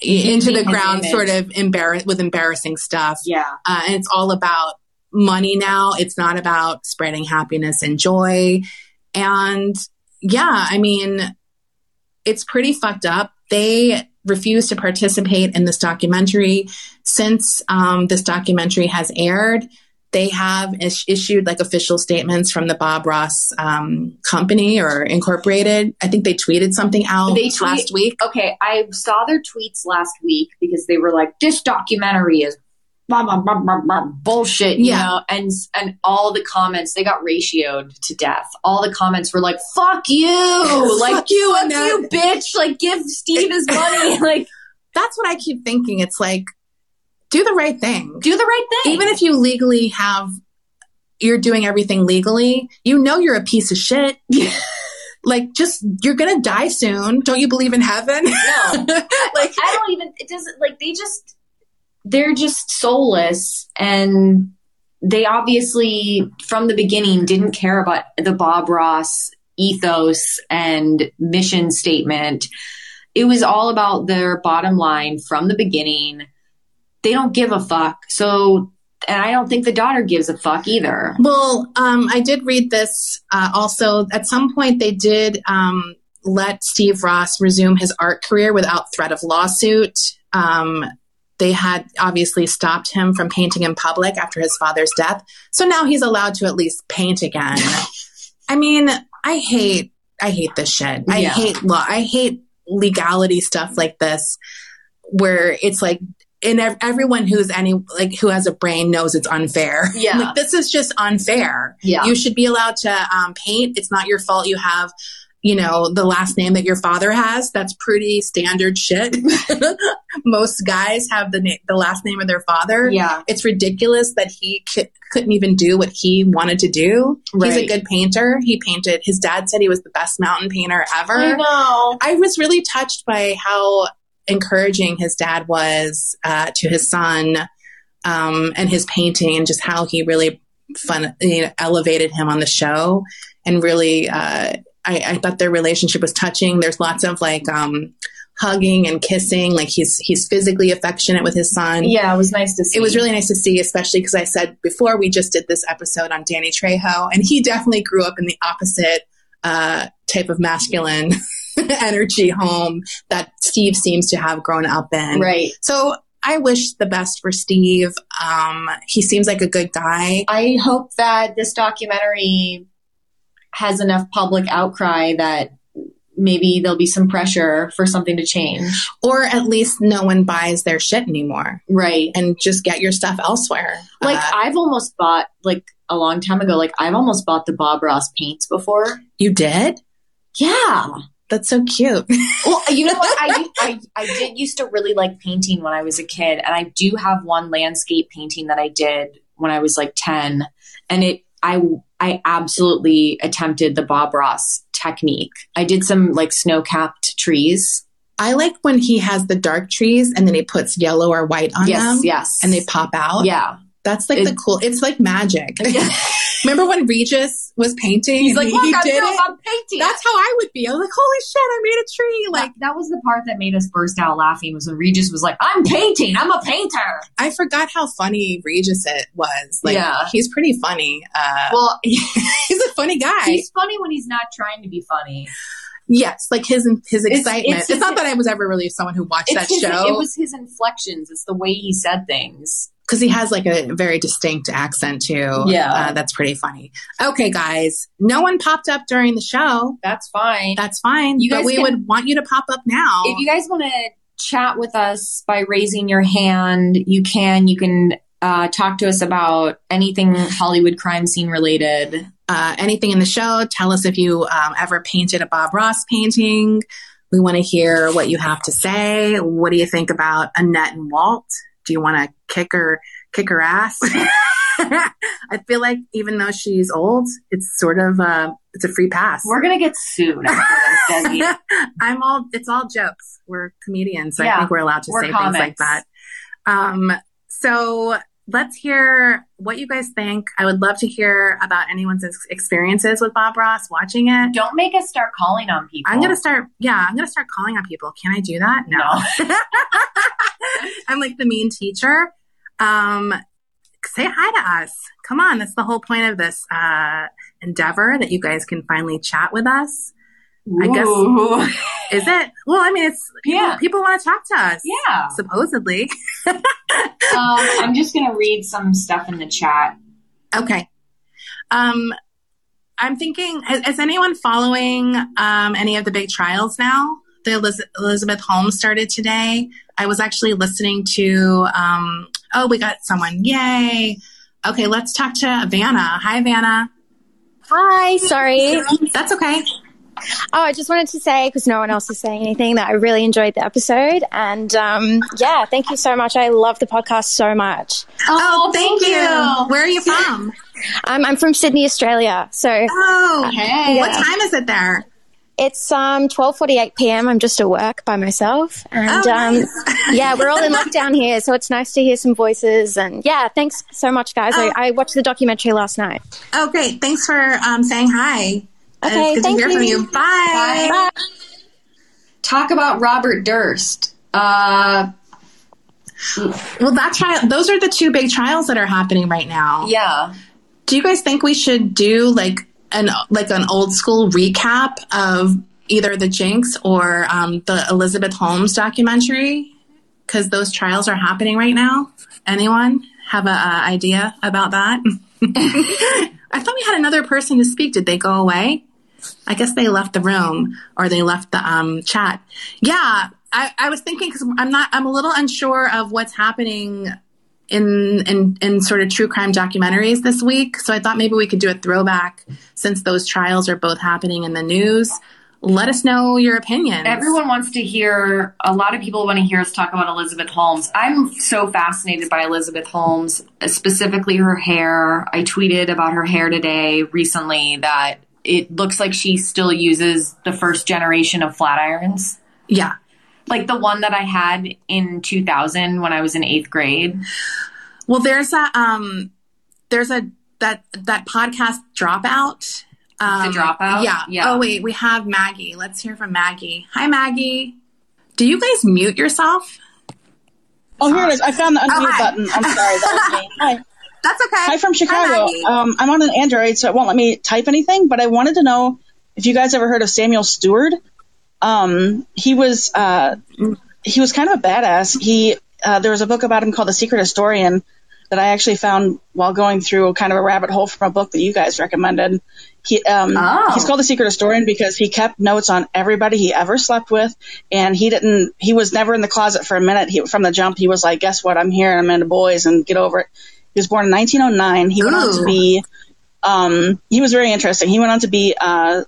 into the ground, image. sort of embarrass with embarrassing stuff. Yeah. Uh, and it's all about money now. It's not about spreading happiness and joy. And yeah, I mean, it's pretty fucked up. They refuse to participate in this documentary. Since um, this documentary has aired, they have is- issued like official statements from the Bob Ross um, company or incorporated. I think they tweeted something out They tweet- last week. okay, I saw their tweets last week because they were like, "This documentary is blah, blah, blah, blah, blah, bullshit," you Yeah. know, and and all the comments they got ratioed to death. All the comments were like, "Fuck you, like Fuck you, fuck Annette." you, bitch! Like give Steve his money, like That's what I keep thinking. It's like, do the right thing. do the right thing." even if you legally have you're doing everything legally you know you're a piece of shit like just you're gonna die soon don't you believe in heaven no, like I don't even. It doesn't like they just they're just soulless and they obviously from the beginning didn't care about the Bob Ross ethos and mission statement. It was all about their bottom line from the beginning. They don't give a fuck. So and I don't think the daughter gives a fuck either. well um i did read this uh, also at some point they did um let steve ross resume his art career without threat of lawsuit um they had obviously stopped him from painting in public after his father's death so now he's allowed to at least paint again I mean, I hate I hate this shit. I Yeah. hate law. I hate legality stuff like this where it's like and ev- everyone who's any like who has a brain knows it's unfair. Yeah. like this is just unfair. Yeah. You should be allowed to um, paint. It's not your fault you have you know the last name that your father has that's pretty standard shit most guys have the na- the last name of their father Yeah. it's ridiculous that he c- couldn't even do what he wanted to do. He's a good painter. He painted, his dad said he was the best mountain painter ever. I know. I was really touched by how encouraging his dad was uh, to his son um, and his painting and just how he really fun, you know, elevated him on the show and really, uh, I, I thought their relationship was touching. There's lots of like, um, hugging and kissing. Like he's, he's physically affectionate with his son Yeah, it was nice to see. it was really nice to see, especially because I said before we just did this episode on Danny Trejo, and he definitely grew up in the opposite uh, type of masculine energy home that Steve seems to have grown up in. right. So I wish the best for Steve. Um, he seems like a good guy. I hope that this documentary has enough public outcry that maybe there'll be some pressure for something to change. Or at least no one buys their shit anymore Right. and just get your stuff elsewhere. Like Uh, I've almost bought like a long time ago, like I've almost bought the Bob Ross paints before. you did? Yeah. That's so cute. Well, you know what? I, I I did used to really like painting when I was a kid, and I do have one landscape painting that I did when I was like ten, and it I I absolutely attempted the Bob Ross technique. I did some like snow capped trees. I like when he has the dark trees and then he puts yellow or white on them. yes, them yes, and they pop out. Yeah, That's like It- the cool. It's like magic. Remember when Regis was painting? he's like, he, he I'm, did it. I'm painting. That's how I would be. I was like, holy shit, I made a tree. Like, like that was the part that made us burst out laughing was when Regis was like, "I'm painting. I'm a painter." I forgot how funny Regis it was. Like, Yeah. he's pretty funny. Uh, Well, he's a funny guy. he's funny when he's not trying to be funny. yes, like his his It's- excitement. It's, it's his- not that I was ever really someone who watched that his, show It was his inflections. It's the way he said things. Because he has like a very distinct accent too. Yeah. uh, that's pretty funny. Okay, guys, no one popped up during the show. That's fine. That's fine. You but guys we can- would want you to pop up now. if you guys want to chat with us by raising your hand, you can. You can uh, talk to us about anything Hollywood crime scene related. uh, anything in the show. Tell us if you um, ever painted a Bob Ross painting. We want to hear what you have to say. What do you think about Annette and Walt? Do you want to kick her kick her ass? I feel like even though she's old, it's sort of uh, it's a free pass. We're gonna get sued this, I'm all it's all jokes. We're comedians, so I think we're allowed to say things like that. Um, so let's hear what you guys think. I would love to hear about anyone's ex- experiences with Bob Ross watching it. Don't make us start calling on people. I'm gonna start. Yeah, I'm gonna start calling on people. Can I do that? No. I'm like the mean teacher. Um, say hi to us. Come on, that's the whole point of this uh, endeavor that you guys can finally chat with us. I guess- Is it? Well, I mean, it's people, Yeah. people want to talk to us. Yeah. supposedly. Um, I'm just gonna read some stuff in the chat. Okay. Um, I'm thinking, is, is anyone following um, any of the big trials now? The Eliz- Elizabeth Holmes started today. I was actually listening to, um, oh, we got someone. Yay. Okay, let's talk to Vanna. Hi, Vanna. Hi, sorry. That's okay. Oh, I just wanted to say, because no one else is saying anything, that I really enjoyed the episode. And um, yeah, thank you so much. I love the podcast so much. Oh, thank, you. Where are you from? Um, I'm from Sydney, Australia. So Oh, Hey. what time is it there? it's um, 12.48 p.m. I'm just at work by myself. And Oh, nice. um, yeah, we're all in lockdown here. So it's nice to hear some voices. And yeah, thanks so much, guys. Oh. I, I watched the documentary last night. Oh, great. Thanks for um, saying hi. Okay, it's good thank to hear from you. you. Bye. Bye. Talk about Robert Durst. Uh, Well, that trial, those are the two big trials that are happening right now. yeah. Do you guys think we should do like an like an old school recap of either the Jinx or um, the Elizabeth Holmes documentary? Because those trials are happening right now. Anyone have a uh, idea about that? I thought we had another person to speak. Did they go away? I guess they left the room or they left the um, chat. Yeah, I, I was thinking because I'm not. I'm a little unsure of what's happening in, in in sort of true crime documentaries this week. So I thought maybe we could do a throwback since those trials are both happening in the news. Let us know your opinion. Everyone wants to hear, a lot of people want to hear us talk about Elizabeth Holmes. I'm so fascinated by Elizabeth Holmes, specifically her hair. I tweeted about her hair today recently that it looks like she still uses the first generation of flat irons. yeah. Like the one that I had in 2000 when I was in eighth grade. Well, there's a um, there's a that that podcast dropout. Um, The Dropout? Yeah. Yeah. Oh wait, we have Maggie. Let's hear from Maggie. Hi, Maggie. Do you guys mute yourself? Oh, here it is. I found the unmute hi. button. I'm sorry. That was me. Hi. That's okay. Hi from Chicago. Maggie. um, I'm on an Android, so it won't let me type anything, but I wanted to know if you guys ever heard of Samuel Steward. Um, he was, uh, he was kind of a badass. He, uh, there was a book about him called The Secret Historian that I actually found while going through kind of a rabbit hole from a book that you guys recommended. He, um, Oh. he's called the secret historian because he kept notes on everybody he ever slept with. And he didn't, he was never in the closet for a minute. He, from the jump, he was like, guess what? I'm here and I'm into boys and get over it. He was born in 1909. He went on to be, um, he was very interesting. He went on to be, uh,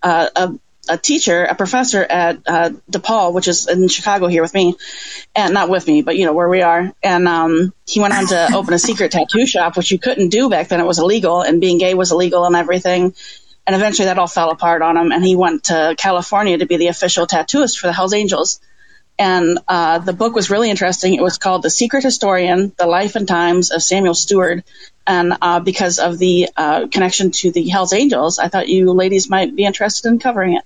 uh, a, a teacher, a professor at uh, DePaul, which is in Chicago here with me, and not with me, but you know where we are. And um, he went on to open a secret tattoo shop, which you couldn't do back then; it was illegal, and being gay was illegal and everything. And eventually, that all fell apart on him, and he went to California to be the official tattooist for the Hell's Angels. And uh, the book was really interesting. It was called The Secret Historian: The Life and Times of Samuel Steward. And uh, because of the uh, connection to the Hell's Angels, I thought you ladies might be interested in covering it.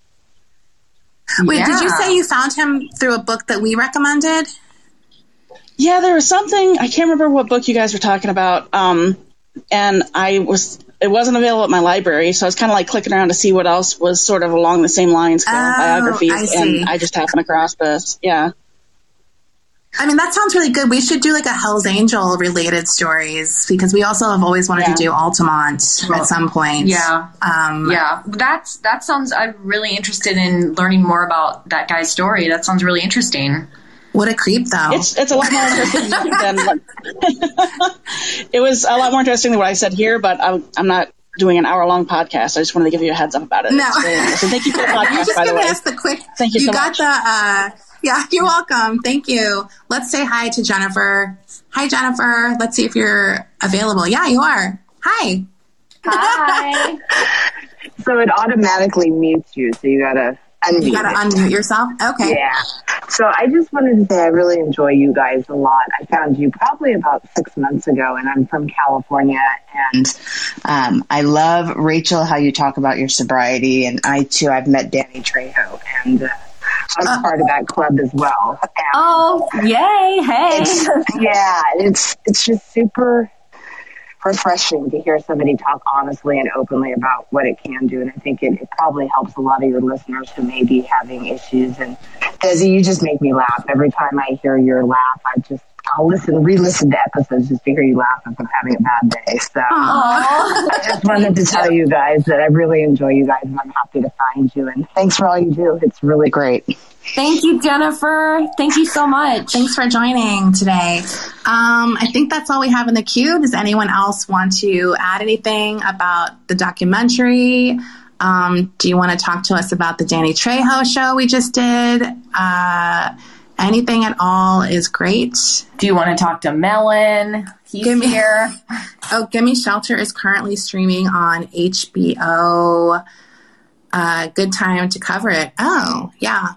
Wait, did you say you found him through a book that we recommended? Yeah, there was something I can't remember what book you guys were talking about. Um, and I was it wasn't available at my library, so I was kind of like clicking around to see what else was sort of along the same lines oh, biographies, I see. and I just happened across this. Yeah, I mean, that sounds really good. We should do like a Hell's Angel related stories because we also have always wanted Yeah. to do Altamont at some point. Yeah. Um, Yeah, that's that sounds. I'm really interested in learning more about that guy's story. That sounds really interesting. What a creep, though. it's it's a lot more interesting than it was a lot more interesting than what I said here. But I'm I'm not doing an hour long podcast. I just wanted to give you a heads up about it. No. It's really interesting. Thank you for the podcast, You're podcast, just by the giving way. us the quick. Thank you so got much. the. Uh, yeah, you're welcome. Thank you. Let's say hi to Jennifer. Hi, Jennifer. Let's see if you're available. Yeah, you are. Hi. Hi. So it automatically mutes you, so you gotta unmute. You got to unmute yourself. Okay. Yeah. So I just wanted to say I really enjoy you guys a lot. I found you probably about six months ago, and I'm from California. And um, I love Rachel how you talk about your sobriety, and I too I've met Danny Trejo, and uh, I'm part of that club as well. And oh, yay! Hey. it's, yeah, it's it's just super refreshing to hear somebody talk honestly and openly about what it can do. And I think it, it probably helps a lot of your listeners who may be having issues. And Desi, you just make me laugh every time I hear your laugh. I just I'll listen, re-listen to episodes just to hear you laugh if I'm having a bad day. So I just wanted to tell you guys that I really enjoy you guys and I'm happy to find you. And thanks for all you do. It's really great. Thank you, Jennifer. Thank you so much. Thanks for joining today. Um, I think that's all we have in the queue. Does anyone else want to add anything about the documentary? Um, do you want to talk to us about the Danny Trejo show we just did? Uh, anything at all is great. Do you want to talk to Melon? He's Give me- here. Oh, Gimme Shelter is currently streaming on HBO. Uh, good time to cover it. Oh, yeah.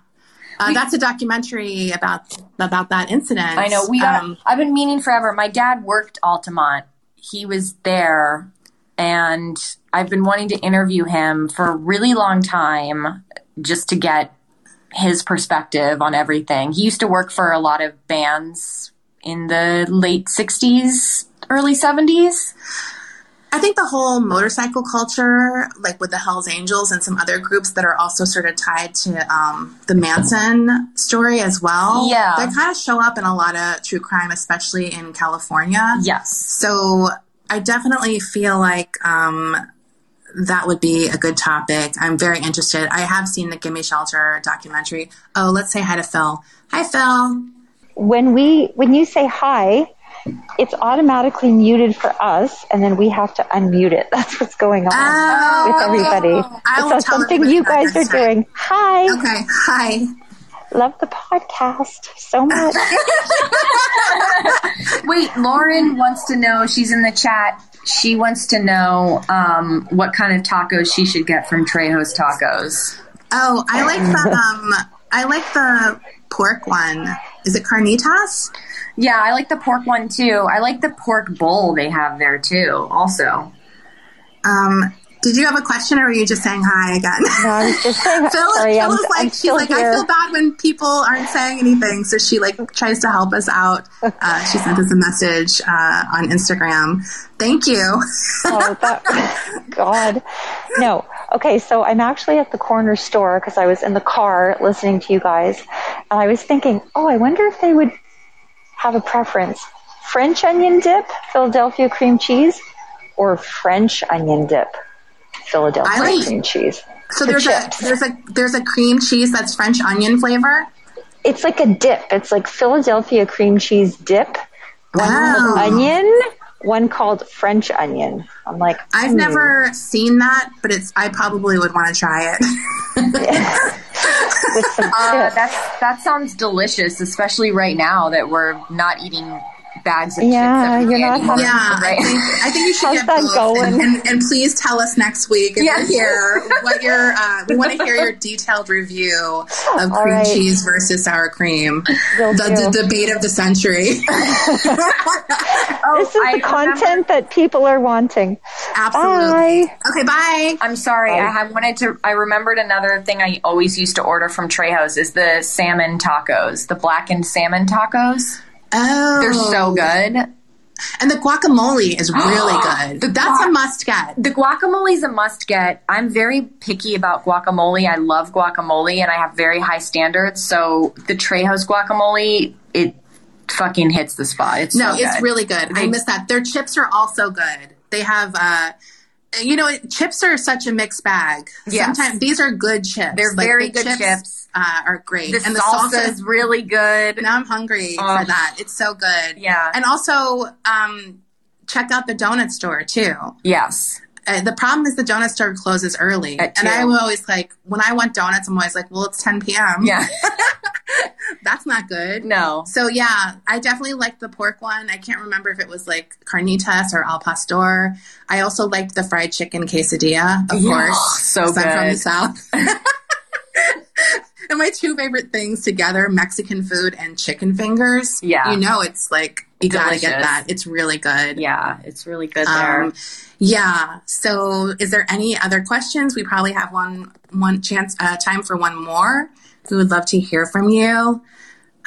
Uh, that's a documentary about about that incident. I know we got. Um, I've been meaning forever. My dad worked Altamont. He was there, and I've been wanting to interview him for a really long time, just to get his perspective on everything. He used to work for a lot of bands in the late '60s, early '70s. I think the whole motorcycle culture, like with the Hells Angels and some other groups that are also sort of tied to um, the Manson story as well. Yeah. They kind of show up in a lot of true crime, especially in California. Yes. So I definitely feel like um, that would be a good topic. I'm very interested. I have seen the Gimme Shelter documentary. Oh, let's say hi to Phil. Hi, Phil. when we when you say hi it's automatically muted for us and then we have to unmute it that's what's going on Oh, with everybody I will so something you guys are time. doing hi Okay. Hi. love the podcast so much Wait, Lauren wants to know. She's in the chat. She wants to know um, what kind of tacos she should get from Trejo's Tacos. Oh, I like the um, I like the pork one. Is it carnitas? Yeah, I like the pork one too. I like the pork bowl they have there too. Also, Um, did you have a question, or were you just saying hi again? no, i was just saying Phil, sorry Phil I'm, is like I'm she's like here I feel bad when people aren't saying anything, so she like tries to help us out. Uh, she sent us a message uh, on Instagram. Thank you. oh, that, God. No. Okay, so I'm actually at the corner store because I was in the car listening to you guys, and I was thinking, oh, I wonder if they would have a preference French onion dip, Philadelphia cream cheese, or French onion dip, Philadelphia like- cream cheese. So there's a there's a there's a cream cheese that's French onion flavor. It's like a dip. It's like Philadelphia cream cheese dip. One Wow. onion, one called French onion. I'm like, I've hmm. never seen that, but it's I probably would want to try it. with some Uh, that's that sounds delicious, especially right now that we're not eating bags of Yeah, chips. you're not anymore, having- Yeah, I right? think I think you should How's get that both. going? And, and, and please tell us next week if Yes. you're here what your uh, we want to hear your detailed review of All cream right. cheese versus sour cream. Will The, the debate of the century. Oh, this is I the content that people are wanting. Absolutely. Bye. Okay, bye. I'm sorry. Bye. I had wanted to. I remembered another thing I always used to order from Trejo's is the salmon tacos, the blackened salmon tacos. Oh, They're so good. And the guacamole is really good. That's a must get. The guacamole is a must get. I'm very picky about guacamole. I love guacamole and I have very high standards. So the Trejo's guacamole, it fucking hits the spot. It's No, so it's really good. I miss that. Their chips are also good. They have, uh, you know, chips are such a mixed bag. Yes. Sometimes these are good chips. They're Like, very good chips. Uh, are great. The and the salsa, salsa is really good. Now I'm hungry Oh. for that. It's so good. Yeah. And also, um, check out the donut store too. Yes. Uh, the problem is the donut store closes early, and. I'm always like, when I want donuts, I'm always like, well, it's 10 p.m. Yeah. that's not good. no. So yeah, I definitely liked the pork one. I can't remember if it was like carnitas or al pastor. I also liked the fried chicken quesadilla, of Yeah, course. so 'cause I'm from the south. my two favorite things together: Mexican food and chicken fingers. Yeah. you know, it's like you gotta get that. It's really good. Yeah, it's really good there. Um, yeah. So, is there any other questions? We probably have one one chance uh, time for one more. We would love to hear from you.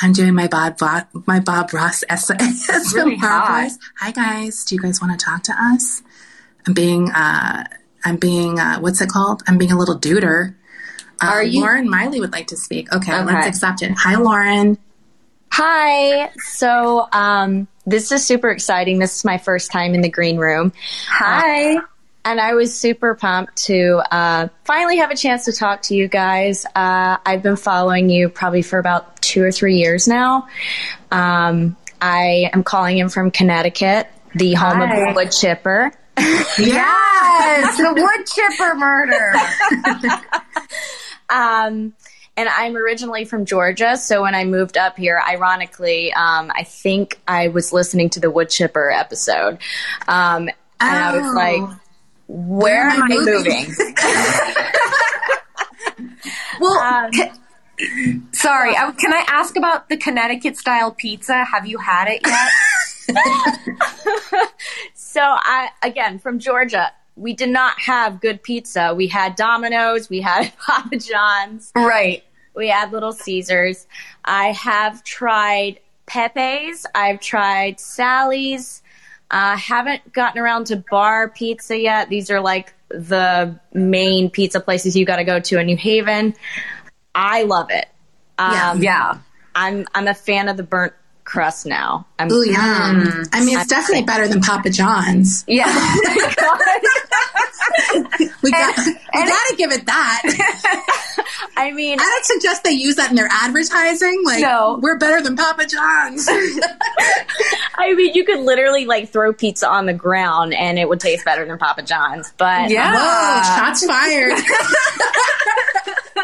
I'm doing my Bob my Bob Ross essay. really hot. Hi guys. Do you guys want to talk to us? I'm being uh, I'm being uh, what's it called? I'm being a little duder. Uh, Are you- Lauren Miley would like to speak. Okay, Okay. let's accept it. Hi, Lauren. Hi. So, um, this is super exciting. This is my first time in the green room. Hi. And I was super pumped to uh, finally have a chance to talk to you guys. Uh, I've been following you probably for about two or three years now. Um, I am calling in from Connecticut, the home Hi. of the wood chipper. Yes, the wood chipper murder. Um, and I'm originally from Georgia, so when I moved up here, ironically, um, I think I was listening to the wood chipper episode, um, and I was Oh. like, "Where am I moving?" Well, Um, sorry. I, can I ask about the Connecticut style pizza? Have you had it yet? So I again from Georgia, we did not have good pizza. We had Domino's, we had Papa John's, right. we had Little Caesars. I have tried Pepe's. I've tried Sally's. I haven't gotten around to Bar Pizza yet. These are like the main pizza places you got to go to in New Haven. I love it. Yeah. Um, Yeah. I'm I'm a fan of the burnt crust now. I'm Ooh, yum. Mm. I mean, it's definitely better than Papa John's. Yeah. Oh we got, we got to give it that. I mean, I don't suggest they use that in their advertising. Like, No. we're better than Papa John's. I mean, you could literally like throw pizza on the ground and it would taste better than Papa John's. But Yeah. Whoa, shots fired.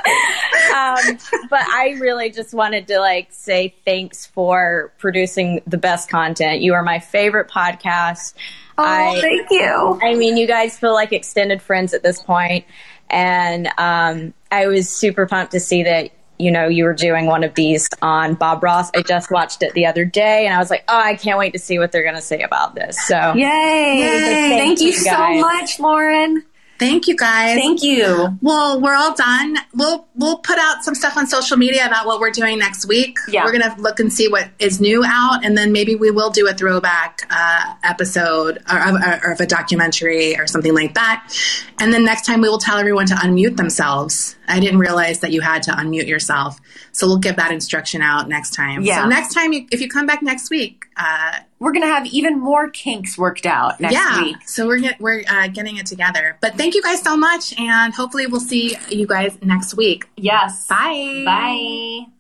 Um, but I really just wanted to like say thanks for producing the best content. You are my favorite podcast. Oh, I, thank you. I mean, you guys feel like extended friends at this point, and um, I was super pumped to see that. You know, you were doing one of these on Bob Ross. I just watched it the other day, and I was like, "Oh, I can't wait to see what they're going to say about this." So, Yay. Thank Thank you you, so much, Lauren. Thank you guys. Thank you. well, we're all done. We'll we'll put out some stuff on social media about what we're doing next week. Yeah. We're gonna look and see what is new out, and then maybe we will do a throwback uh, episode or, or, or of a documentary or something like that. And then next time we will tell everyone to unmute themselves I didn't realize that you had to unmute yourself. So we'll give that instruction out next time. Yeah. So next time, you, if you come back next week, uh, We're going to have even more kinks worked out next yeah. week. So we're get, we're uh, getting it together. But thank you guys so much, and hopefully we'll see you guys next week. Yes. Bye. Bye.